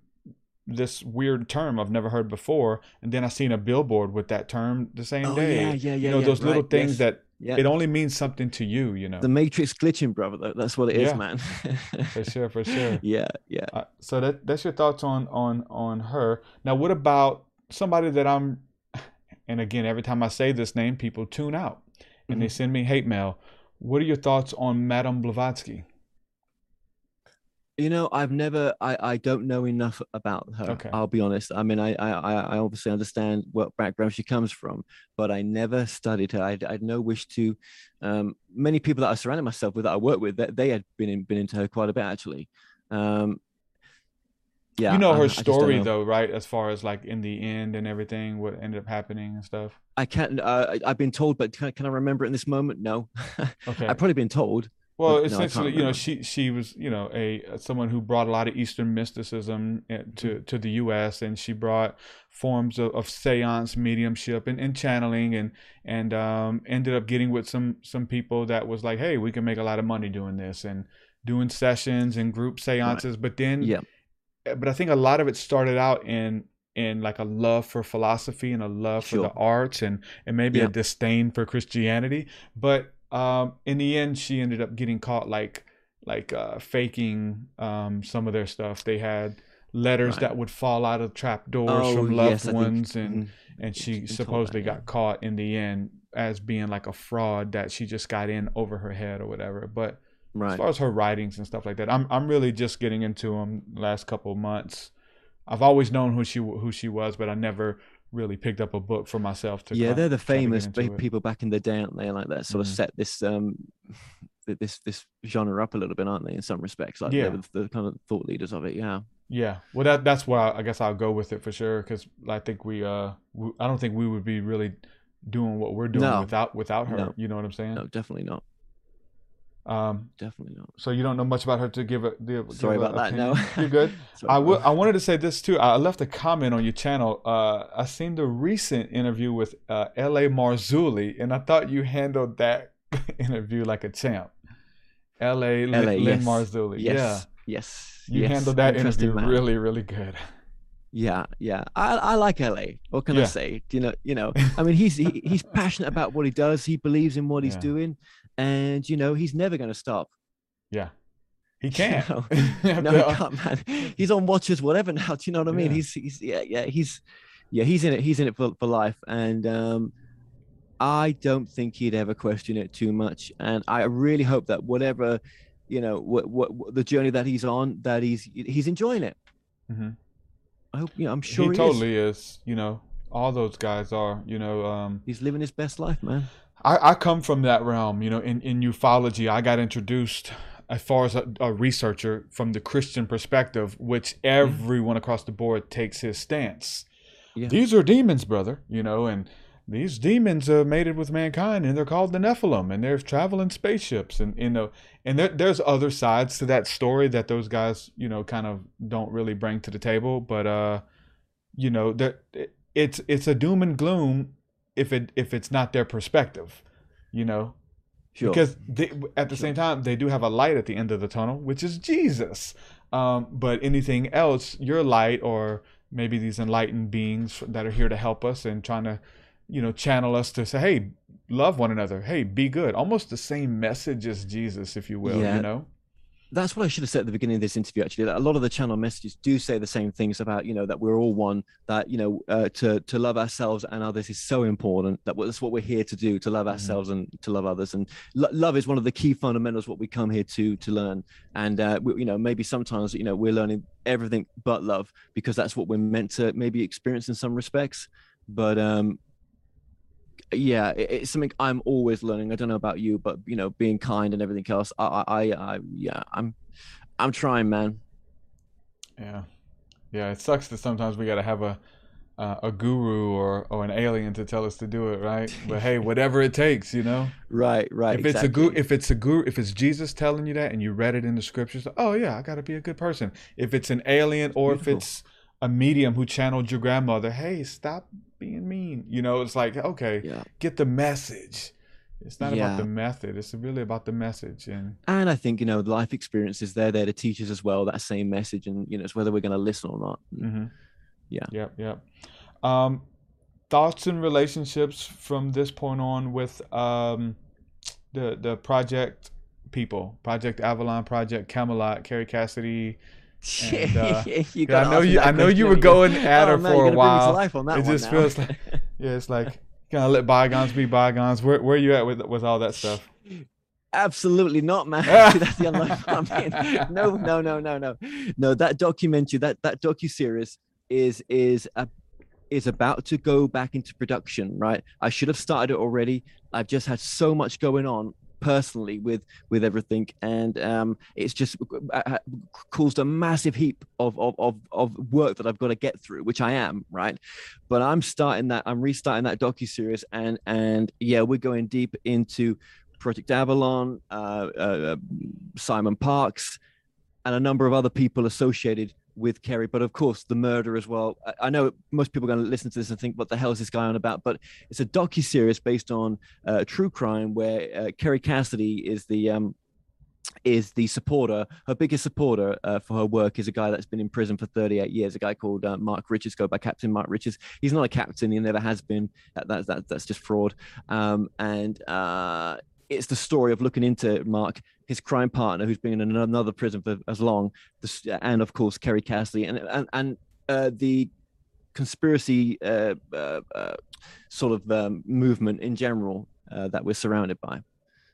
this weird term i've never heard before and then i seen a billboard with that term the same Oh, day yeah, yeah, you know yeah, those little things yes. that Yeah. it only means something to you you know The Matrix glitching, brother. tha- That's what it is, Yeah. man. for sure for sure yeah, yeah. Uh, so that that's your thoughts on on on her. Now, what about somebody that I'm? And again, every time I say this name, people tune out and they Mhm. send me hate mail. What are your thoughts on Madame Blavatsky? You know, I've never, I, I don't know enough about her. Okay. I'll be honest. I mean, I, I, I I obviously understand what background she comes from, but I never studied her. I, I had no wish to. Um, many people that I surrounded myself with, that I work with, that they had been in, been into her quite a bit actually. Um, yeah, you know her I just don't story know. though, right? As far as like in the end and everything, what ended up happening and stuff. I can't. Uh, I- I've been told, but can, I- can I remember it in this moment? No. Okay. I've probably been told. Well, but no, essentially, you know, she she was, you know, a someone who brought a lot of Eastern mysticism eh, to Mm-hmm. to the U.S. and she brought forms of, of seance, mediumship, and, and channeling, and and um, ended up getting with some some people that was like, hey, we can make a lot of money doing this and doing sessions and group seances. But then, Yeah. eh, but I think a lot of it started out in in like a love for philosophy and a love for the arts and and maybe a disdain for Christianity. But um, in the end, she ended up getting caught like like uh, faking um, some of their stuff. They had letters Right. that would fall out of trap doors Oh, from loved yes, I think- ones, and mhm. and she supposedly that, yeah. got caught in the end as being like a fraud that she just got in over her head or whatever. But as far as her writings and stuff like that, I'm I'm really just getting into them last couple of months. I've always known who she who she was, but I never really picked up a book for myself to. yeah, they're the try to get famous it. people back in the day, aren't they? Like that sort Mhm. of set this um this this genre up a little bit, aren't they? In some respects, like Yeah. the, the kind of thought leaders of it. Yeah. Yeah, well, that that's where I, I guess I'll go with it for sure because I think we uh we, I don't think we would be really doing what we're doing No. without without her. No. You know what I'm saying? No, definitely not. Um, Definitely not. so you don't know much about her to give a give, Sorry a about that, no. You're good. Sorry, I will. I wanted to say this too. I left a comment on your channel. Uh, I seen the recent interview with uh, L.A. Marzulli, and I thought you handled that interview like a champ. L.A. LA, Lynn, yes. Marzulli. Yes. Yeah, Yes. you yes. handled that interview man. really, really good. Yeah, yeah. I, I like LA. What can I Yeah. say? You know, you know. I mean, he's he, he's passionate about what he does. He believes in what he's Yeah. doing, and you know, he's never going to stop. Yeah, he can't. After no, he can't, man. He's on watches, whatever. Now, do you know what I mean? Yeah. He's he's yeah, yeah. He's yeah, he's in it. He's in it for, for life, and um, I don't think he'd ever question it too much. And I really hope that whatever, you know, what what the journey that he's on, that he's he's enjoying it. Mhm. I hope. You know, I'm sure he he, is. totally is. You know, all those guys are. You know, um, He's living his best life, man. I, I come from that realm. You know, in in ufology, I got introduced as far as a, a researcher from the Christian perspective, which everyone across the board takes his stance. Yeah. These are demons, brother. You know, and these demons are mated with mankind, and they're called the Nephilim, and they're traveling spaceships, and you know, and there, there's other sides to that story that those guys, you know, kind of don't really bring to the table, but uh, you know, that it's it's a doom and gloom if it if it's not their perspective, you know, Sure. because they, at the same time they do have a light at the end of the tunnel, which is Jesus. Um, but anything else, your light or maybe these enlightened beings that are here to help us and trying to, you know, channel us to say, hey, love one another, hey, be good. Almost the same message as Jesus, if you will. Yeah. You know. That's what I should have said at the beginning of this interview. Actually, that a lot of the channel messages do say the same things about you know that we're all one. That you know uh, to to love ourselves and others is so important. That that's what we're here to do: to love ourselves and to love others. And lo- love is one of the key fundamentals what we come here to to learn. And uh, we, you know maybe sometimes you know we're learning everything but love because that's what we're meant to maybe experience in some respects. But um, yeah it- it's something i'm always learning i don't know about you but you know being kind and everything else i i, I, I yeah i'm i'm trying man Yeah, yeah. It sucks that sometimes we got to have a uh, a guru or or an alien to tell us to do it, right? But hey, whatever it takes, you know. right right If it's a guru, if it's a guru, if it's Jesus telling you that, and you read it in the scriptures, oh yeah, I got to be a good person. If it's an alien or if it's a medium who channeled your grandmother. Hey, stop being mean. You know, it's like okay, Yeah. get the message. It's not about the method. It's really about the message. And And I think you know life experiences they're there to teach us as well that same message, and you know it's whether we're going to listen or not. Mhm. Yeah. Yep, yep. Um, thoughts and relationships from this point on with um, the the project people, Project Avalon, Project Camelot, Kerry Cassidy. And, uh, You gotta I know you. I know you were going at Oh, her man, for a gonna bring me to while. life on that it one just now. feels like, yeah, it's like gotta let bygones be bygones. Where where are you at with with all that stuff? Absolutely not, man. That's the unlikely. I mean, no, no, no, no, no, no. That documentary, that that docu series, is is a is about to go back into production. Right. I should have started it already. I've just had so much going on personally with with everything. And um it's just uh, uh, caused a massive heap of of of, of work that i've got to get through which i am right? But i'm starting that i'm restarting that docu series and and yeah we're going deep into project avalon uh, uh simon parkes and a number of other people associated with Kerry, but of course the murder as well. I- know most people are going to listen to this and think, "What the hell is this guy on about?" But it's a docu series based on uh, true crime where uh, Kerry Cassidy is the um, is the supporter. Her biggest supporter uh, for her work is a guy that's been in prison for 38 years. A guy called uh, Mark Richards, go by Captain Mark Richards. He's not a captain. He never has been. That, that, that that's just fraud. Um, and uh, it's the story of looking into Mark, his crime partner, who's been in another prison for as long, and of course Kerry Cassidy, and and and uh, the conspiracy uh, uh, uh, sort of um, movement in general uh, that we're surrounded by.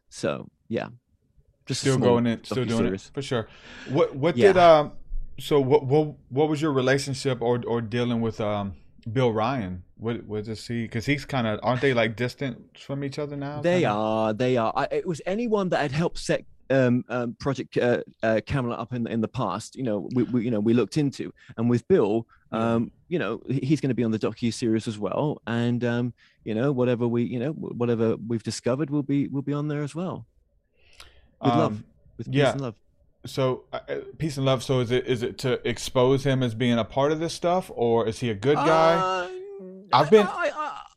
So yeah, just Still going in, still doing it for sure. What what Yeah. did um? So what what what was your relationship or or dealing with um Bill Ryan? What does he? Because he's kind of aren't they like distant from each other now? They kinda? are. They are. I, it was anyone that had helped set um, um, Project uh, uh, Camelot up in in the past. You know, we, we you know we looked into, and with Bill, um, you know, he's going to be on the docu series as well, and um, you know, whatever we you know whatever we've discovered will be will be on there as well. With love, Um, with peace yeah. and love. So uh, uh, peace and love. So is it is it to expose him as being a part of this stuff, or is he a good guy? Uh, I've been.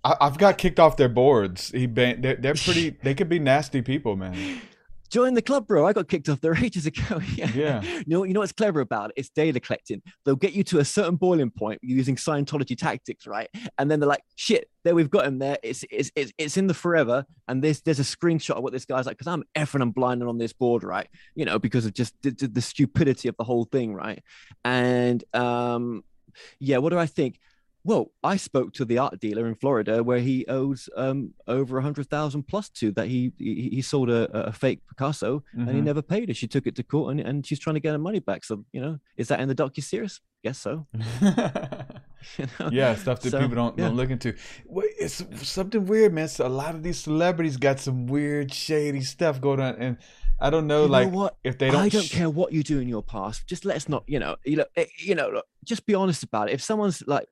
I, I've got kicked off their boards. He been. They're, they're pretty. they could be nasty people, man. Join the club, bro. I got kicked off there ages ago. yeah. Yeah. You know, you know what's clever about it? It's data collecting. They'll get you to a certain boiling point using Scientology tactics, right? And then they're like, "Shit, there we've got him there. It's it's it's, it's in the forever." And there's there's a screenshot of what this guy's like because I'm effing and blinding on this board, right? You know, because of just the, the, the stupidity of the whole thing, right? And um, yeah, what do I think? Well, I spoke to the art dealer in Florida where he owes um, over a hundred thousand plus to that he he, he sold a, a fake Picasso and he Mhm. never paid her. She took it to court and, and she's trying to get her money back. So you know, is that in the docu series? Guess so. You know? Yeah, stuff that So, people don't, yeah. don't look into. It's something weird, man. So a lot of these celebrities got some weird, shady stuff going on, and I don't know, You like know if they don't. I don't sh- care what you do in your past. Just let's not, you know, you know, eh, you know, look, just be honest about it. If someone's like,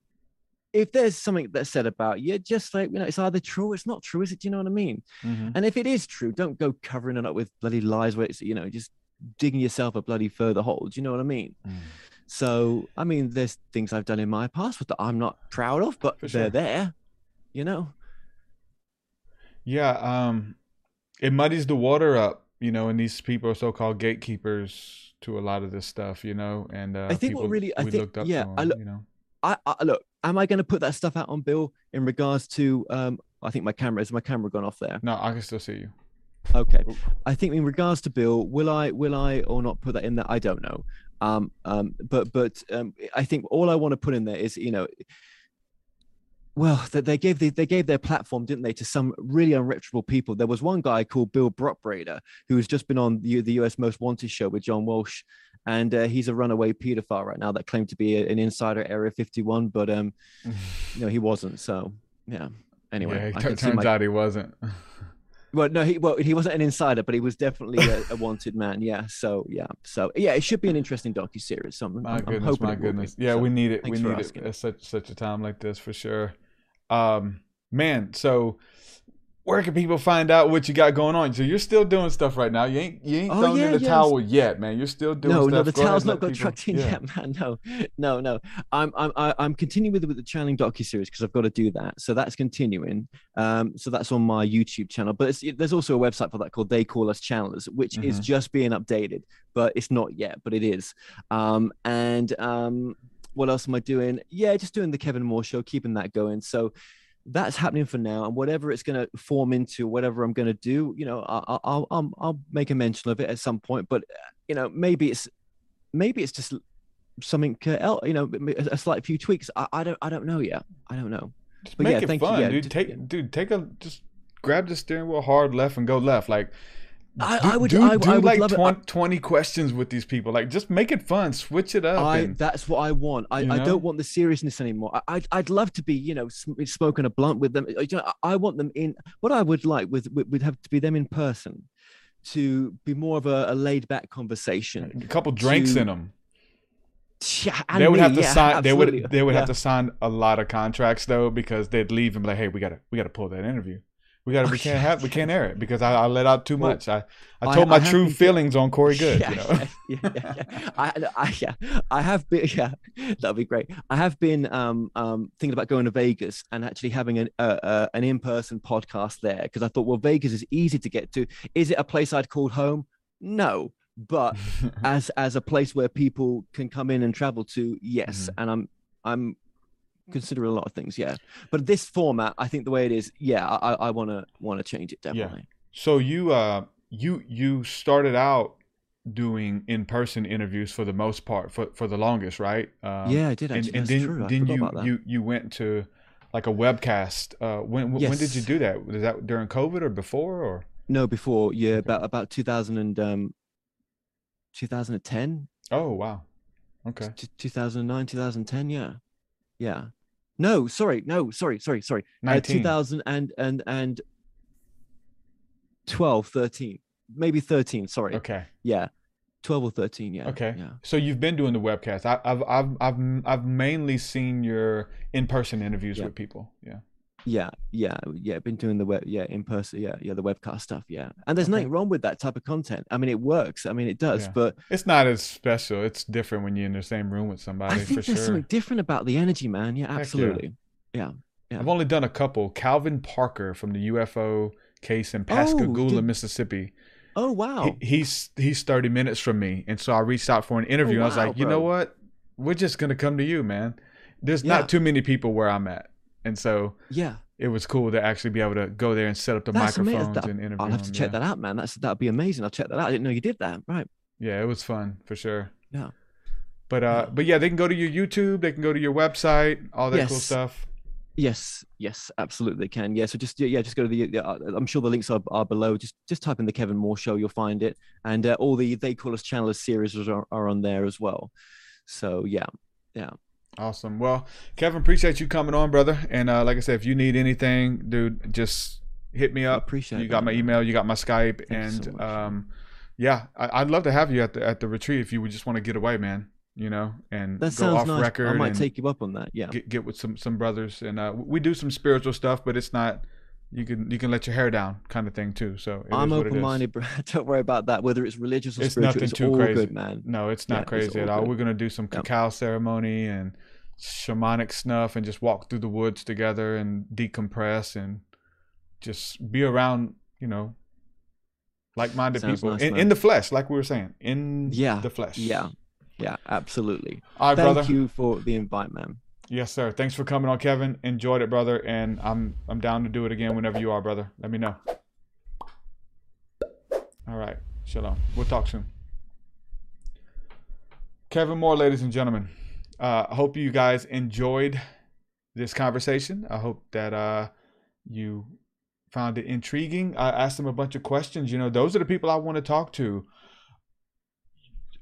if there's something that's said about you, just like, you know, it's either true or it's not true, is it? Do you know what I mean? Mhm. And if it is true, don't go covering it up with bloody lies where it's, you know, just digging yourself a bloody further hole. Do you know what I mean? Mm. So, I mean, there's things I've done in my past that I'm not proud of, but For they're sure. there, you know? Yeah, um, it muddies the water up, you know, and these people are so-called gatekeepers to a lot of this stuff, you know, and uh, I think people what really, I we think, looked up yeah, I look, you know. I, I look, am I going to put that stuff out on Bill in regards to, um, I think my camera, is my camera gone off there? No, I can still see you. Okay. I think in regards to Bill, will I will I or not put that in there? I don't know. Um, um, but but um, I think all I want to put in there is you know, well, that they gave the, they gave their platform, didn't they, to some really unreputable people. There was one guy called Bill Brockbrader who has just been on the, the U.S. Most Wanted show with John Walsh, and uh, he's a runaway pedophile right now that claimed to be a- an insider Area 51, but um, you know, he wasn't. So yeah. Anyway, yeah, it I tur- can turns my- out he wasn't. well, no, he well he wasn't an insider, but he was definitely a, a wanted man. Yeah. So yeah. So yeah, it should be an interesting docu series. So I'm, My I'm, I'm goodness, hoping my will be. goodness. Yeah, So, we need it. We need it at such such a time like this for sure. Um, man, so where can people find out what you got going on? So you're still doing stuff right now. You ain't you ain't Oh, thrown yeah, in the yes. towel yet, man. You're still doing no, stuff. no, the Go towel's not got people- trucked in yeah. yet, man. No, no, no. I'm I'm I'm continuing with with the channeling docu series because I've got to do that. So that's continuing. Um, so that's on my YouTube channel. But it's, there's also a website for that called They Call Us Channelers, which is Mhm. just being updated, but it's not yet, but it is. Um, and um, what else am I doing? Yeah, just doing the Kevin Moore show, keeping that going. So that's happening for now and whatever it's going to form into whatever i'm going to do you know I'll, I'll i'll i'll make a mention of it at some point but you know maybe it's maybe it's just something uh, el- you know a slight few tweaks. I, I don't i don't know yet. I don't know. Just but make yeah it thank fun, you yeah, dude. Take, dude, take a just grab the steering wheel hard left and go left. Like, I- do, I would- do, I- do I would like love it. 20, 20 questions with these people. Like, just make it fun. Switch it up. I and- that's what I want. I, know? don't want the seriousness anymore. I, I'd I'd love to be you know smoking a blunt with them. I I want them in. What I would like with would have to be them in person, to be more of a, a laid back conversation. a couple drinks to- in them. Yeah, they would me, have to yeah, sign. They would. They would Yeah. have to sign a lot of contracts though, because they'd leave and be like, "Hey, we gotta, we gotta pull that interview. We gotta, we can't have, we can't air it because I, I let out too much. I, I I- told my I true been- feelings on Corey Goode. yeah, you know, yeah, yeah, yeah. I, I, yeah, I have been. Yeah, that'd be great. I have been um, um, thinking about going to Vegas and actually having an uh, uh, an in person podcast there because I thought, well, Vegas is easy to get to. Is it a place I'd call home? No, but as as a place where people can come in and travel to, yes. Mm-hmm. And I'm I'm considering a lot of things, yeah. But this format, I think the way it is, yeah, I I want to want to change it definitely. Yeah. So you uh you you started out doing in person interviews for the most part for for the longest, right? Um, Yeah, I did And, actually. and That's then true. Then you you you went to like a webcast. Uh, when when when did you do that? Was that during COVID or before or? No, before yeah, about about 2000 and um, 2010, Oh wow, okay. 2009, 2010. Yeah, yeah. No, sorry, no, sorry, sorry, sorry. Uh, 19. 2000 and and and 12, 13, maybe 13. Sorry. Okay. Yeah, 12 or 13. Yeah. Okay. Yeah. So you've been doing the webcast. I, I've I've I've I've mainly seen your in person interviews Yeah. with people. Yeah. Yeah, yeah, yeah. Been doing the web, yeah, in person, yeah, yeah, the webcast stuff, yeah. And there's Okay. nothing wrong with that type of content. I mean, it works. I mean, it does. Yeah. But It's not as special. It's different when you're in the same room with somebody I think there's sure. something different about the energy, man. Yeah, yeah. absolutely. Yeah. yeah. I've only done a couple. Calvin Parker from the UFO case in Pascagoula, oh, did- Mississippi. Oh wow. He, he's he's 30 minutes from me, and so I reached out for an interview. and I was wow, like, you know what? We're just gonna come to you, man. There's Yeah. not too many people where I'm at, and so Yeah. it was cool to actually be able to go there and set up the That's microphones That- and interview. I'll have to them, check yeah. that out, man. That's that'd be amazing. I'll check that out. I didn't know you did that. Right. Yeah, it was fun for sure. Yeah. But uh, but yeah, they can go to your YouTube, they can go to your website, all that cool stuff. Yes, yes, absolutely they can. Yeah, so just yeah, just go to the. the- uh, I'm sure the links are, are below. Just just type in the Kevin Moore Show, you'll find it, and uh, all the they call us channelers series are, are on there as well. So yeah, yeah. Awesome. Well, Kevin, appreciate you coming on, brother. And uh, like I said, if you need anything, dude, just hit me up. appreciate You got my email, you got my Skype, and so um, yeah, I, I'd love to have you at the at the retreat if you would just want to get away, man. You know, and That go sounds off nice. record. I might take you up on that. Yeah. Get get with some some brothers, and uh, we do some spiritual stuff, but it's not. You can you can let your hair down, kind of thing too. So it I'm is what it is. open minded, bro. Don't worry about that. Whether it's religious or It's spiritual, nothing it's too all crazy, good, man. No, it's Yeah, not it's crazy at all all. good. We're gonna do some cacao ceremony and shamanic snuff and just walk through the woods together and decompress and just be around, you know, like-minded Sounds people nice, in, in the flesh, like we were saying, in Yeah. the flesh. Yeah. Yeah, absolutely. All right, Thank brother. you for the invite, man. Yes, sir. Thanks for coming on, Kevin. Enjoyed it, brother, and I'm I'm down to do it again whenever you are, brother. Let me know. All right. Shalom. We'll talk soon. Kevin Moore, ladies and gentlemen. Uh, I hope you guys enjoyed this conversation. I hope that uh, you found it intriguing. I asked them a bunch of questions. You know, those are the people I want to talk to.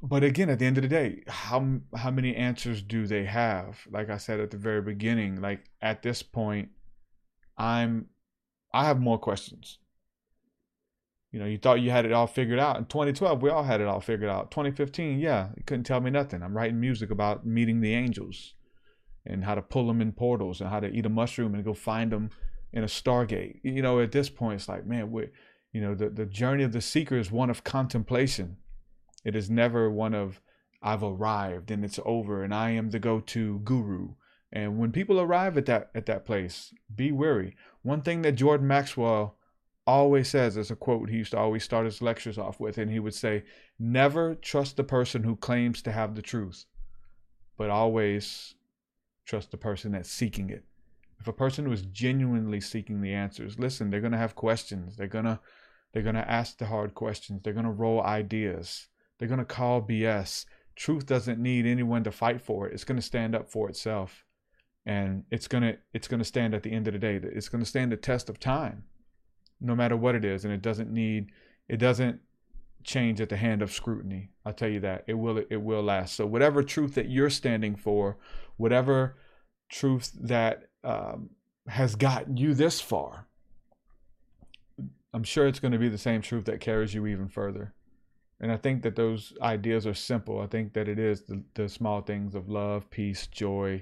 But again, at the end of the day, how how many answers do they have? Like I said at the very beginning, like at this point, I'm I have more questions. You know, you thought you had it all figured out. In 2012, we all had it all figured out. 2015, yeah, you couldn't tell me nothing. I'm writing music about meeting the angels and how to pull them in portals and how to eat a mushroom and go find them in a stargate. You know, at this point, it's like, man, we you know, the, the journey of the seeker is one of contemplation. It is never one of I've arrived and it's over and I am the go-to guru. And when people arrive at that at that place, be wary. One thing that Jordan Maxwell always says is a quote he used to always start his lectures off with, and he would say, Never trust the person who claims to have the truth, but always trust the person that's seeking it. If a person was genuinely seeking the answers, listen, they're gonna have questions. They're gonna they're gonna ask the hard questions. They're gonna roll ideas. They're gonna call BS. Truth doesn't need anyone to fight for it. It's gonna stand up for itself. And it's gonna it's gonna stand at the end of the day. It's gonna stand the test of time no matter what it is and it doesn't need it doesn't change at the hand of scrutiny i'll tell you that it will it will last so whatever truth that you're standing for whatever truth that um, has gotten you this far i'm sure it's going to be the same truth that carries you even further and i think that those ideas are simple i think that it is the, the small things of love peace joy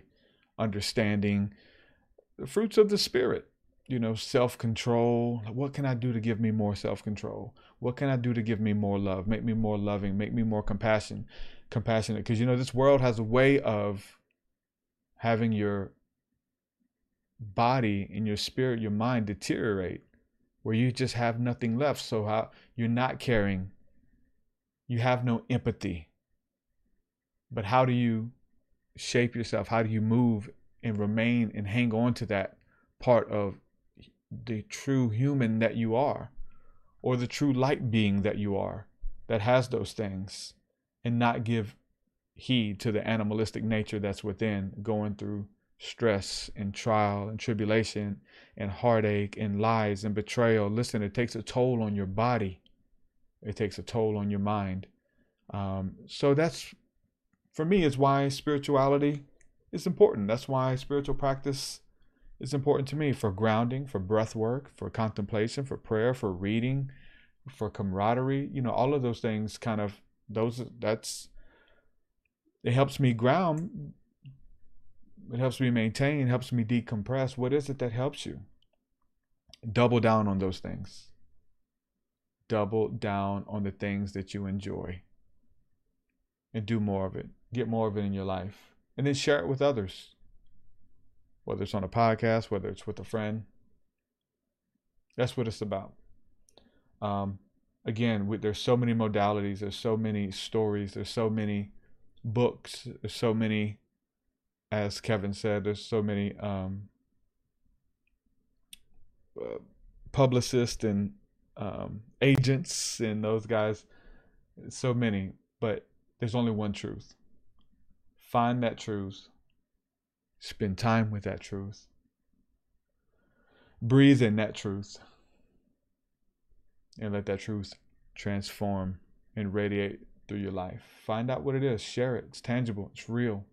understanding the fruits of the spirit you know, self control. What can I do to give me more self control? What can I do to give me more love, make me more loving, make me more compassion, compassionate? Because you know, this world has a way of having your body and your spirit, your mind deteriorate, where you just have nothing left. So how you're not caring, you have no empathy. But how do you shape yourself? How do you move and remain and hang on to that part of the true human that you are, or the true light being that you are, that has those things, and not give heed to the animalistic nature that's within, going through stress and trial and tribulation and heartache and lies and betrayal. Listen, it takes a toll on your body, it takes a toll on your mind. Um, so that's for me is why spirituality is important. That's why spiritual practice is important to me for grounding, for breath work, for contemplation, for prayer, for reading, for camaraderie. You know, all of those things kind of those that's it helps me ground. It helps me maintain, helps me decompress. What is it that helps you? Double down on those things. Double down on the things that you enjoy. And do more of it. Get more of it in your life. And then share it with others whether it's on a podcast, whether it's with a friend. That's what it's about. Um, again, there's so many modalities, there's so many stories, there's so many books, there's so many, as Kevin said, there's so many um, uh, publicists and um, agents and those guys, so many, but there's only one truth. Find that truth Spend time with that truth. Breathe in that truth. And let that truth transform and radiate through your life. Find out what it is. Share it. It's tangible. It's real.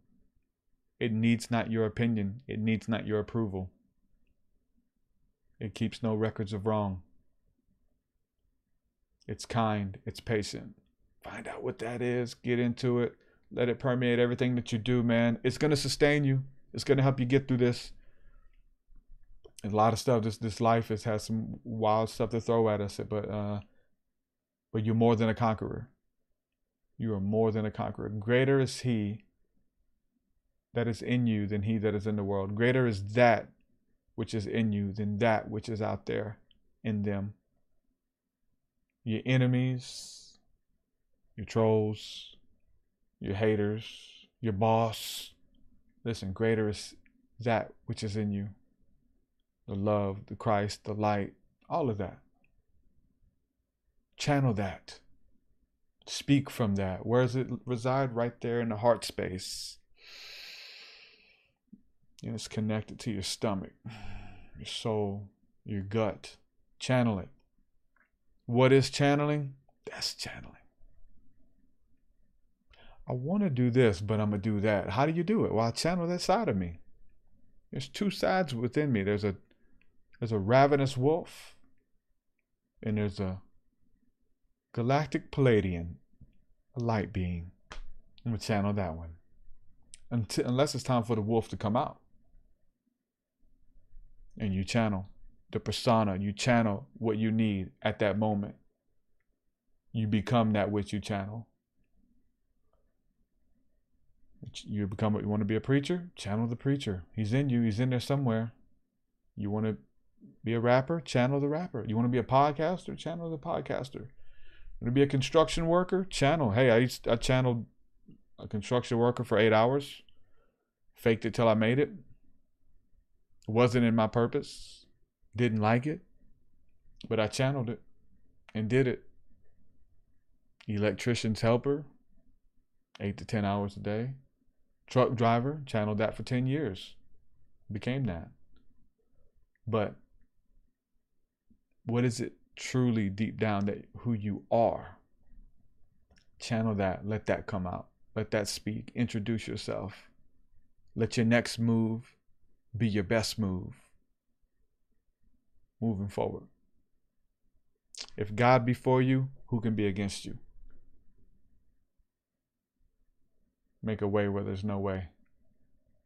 It needs not your opinion. It needs not your approval. It keeps no records of wrong. It's kind. It's patient. Find out what that is. Get into it. Let it permeate everything that you do, man. It's going to sustain you. It's gonna help you get through this. a lot of stuff. This this life has has some wild stuff to throw at us, but uh, but you're more than a conqueror. You are more than a conqueror. Greater is He that is in you than he that is in the world. Greater is that which is in you than that which is out there in them. Your enemies, your trolls, your haters, your boss, Listen, greater is that which is in you the love, the Christ, the light, all of that. Channel that. Speak from that. Where does it reside? Right there in the heart space. And it's connected to your stomach, your soul, your gut. Channel it. What is channeling? That's channeling. I want to do this, but I'm going to do that. How do you do it? Well, I channel that side of me. There's two sides within me. There's a there's a ravenous wolf and there's a galactic Pleiadian, a light being. I'm going to channel that one. Until, unless it's time for the wolf to come out. And you channel the persona, you channel what you need at that moment. You become that which you channel. You become what you want to be a preacher? Channel the preacher. He's in you, he's in there somewhere. You want to be a rapper? Channel the rapper. You want to be a podcaster? Channel the podcaster. You want to be a construction worker? Channel. Hey, I used, I channeled a construction worker for eight hours. Faked it till I made it. Wasn't in my purpose. Didn't like it. But I channeled it and did it. Electrician's helper, eight to 10 hours a day. Truck driver, channeled that for 10 years. Became that. But what is it truly deep down that who you are? Channel that, let that come out, let that speak, introduce yourself. Let your next move be your best move moving forward. If God be for you, who can be against you? Make a way where there's no way.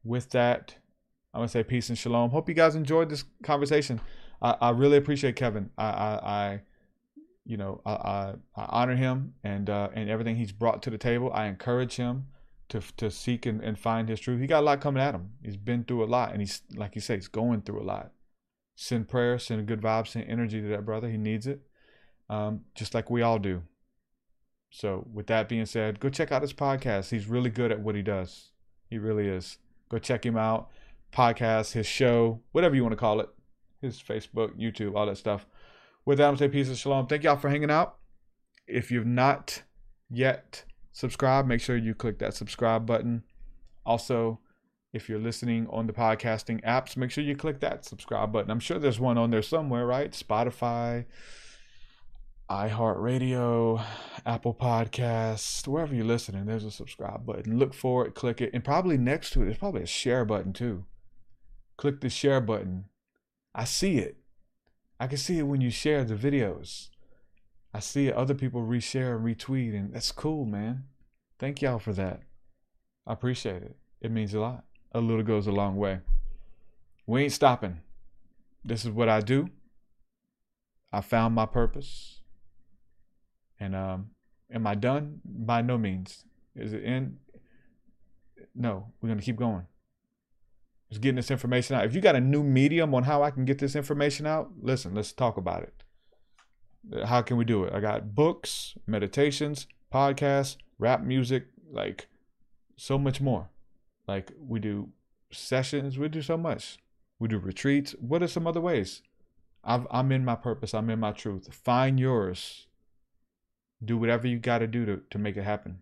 With that, I'm gonna say peace and shalom. Hope you guys enjoyed this conversation. I, I really appreciate Kevin. I, I, I you know, I, I, I, honor him and uh, and everything he's brought to the table. I encourage him to to seek and, and find his truth. He got a lot coming at him. He's been through a lot, and he's like you say, he's going through a lot. Send prayer, send good vibes, send energy to that brother. He needs it, um, just like we all do. So, with that being said, go check out his podcast. He's really good at what he does. He really is. Go check him out. Podcast, his show, whatever you want to call it, his Facebook, YouTube, all that stuff. With that, I'm say peace and shalom. Thank y'all for hanging out. If you've not yet subscribed, make sure you click that subscribe button. Also, if you're listening on the podcasting apps, make sure you click that subscribe button. I'm sure there's one on there somewhere, right? Spotify, iHeartRadio, Apple Podcasts, wherever you're listening, there's a subscribe button. Look for it, click it, and probably next to it, there's probably a share button too. Click the share button. I see it. I can see it when you share the videos. I see other people reshare and retweet, and that's cool, man. Thank y'all for that. I appreciate it. It means a lot. A little goes a long way. We ain't stopping. This is what I do. I found my purpose. And um, am I done? By no means. Is it in? No, we're gonna keep going. Just getting this information out. If you got a new medium on how I can get this information out, listen, let's talk about it. How can we do it? I got books, meditations, podcasts, rap music, like so much more. Like we do sessions, we do so much. We do retreats. What are some other ways? i am in my purpose. I'm in my truth. Find yours do whatever you got to do to to make it happen.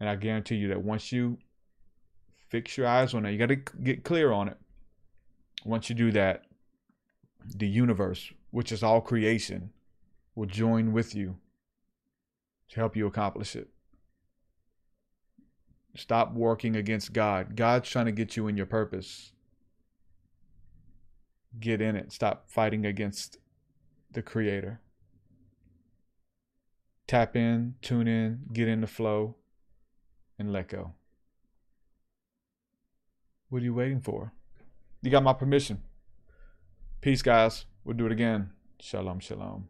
And I guarantee you that once you fix your eyes on it, you got to get clear on it. Once you do that, the universe, which is all creation, will join with you to help you accomplish it. Stop working against God. God's trying to get you in your purpose. Get in it. Stop fighting against the Creator tap in, tune in, get in the flow, and let go. What are you waiting for? You got my permission. Peace, guys. We'll do it again. Shalom, shalom.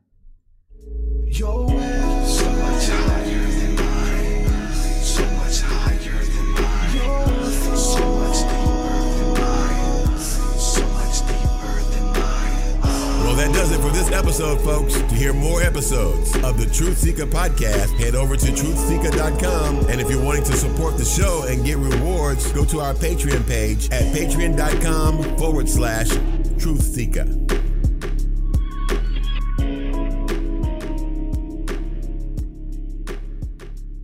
Does it for this episode, folks. To hear more episodes of the Truth Seeker podcast, head over to truthseeker.com. And if you're wanting to support the show and get rewards, go to our Patreon page at patreon.com forward slash truthseeker.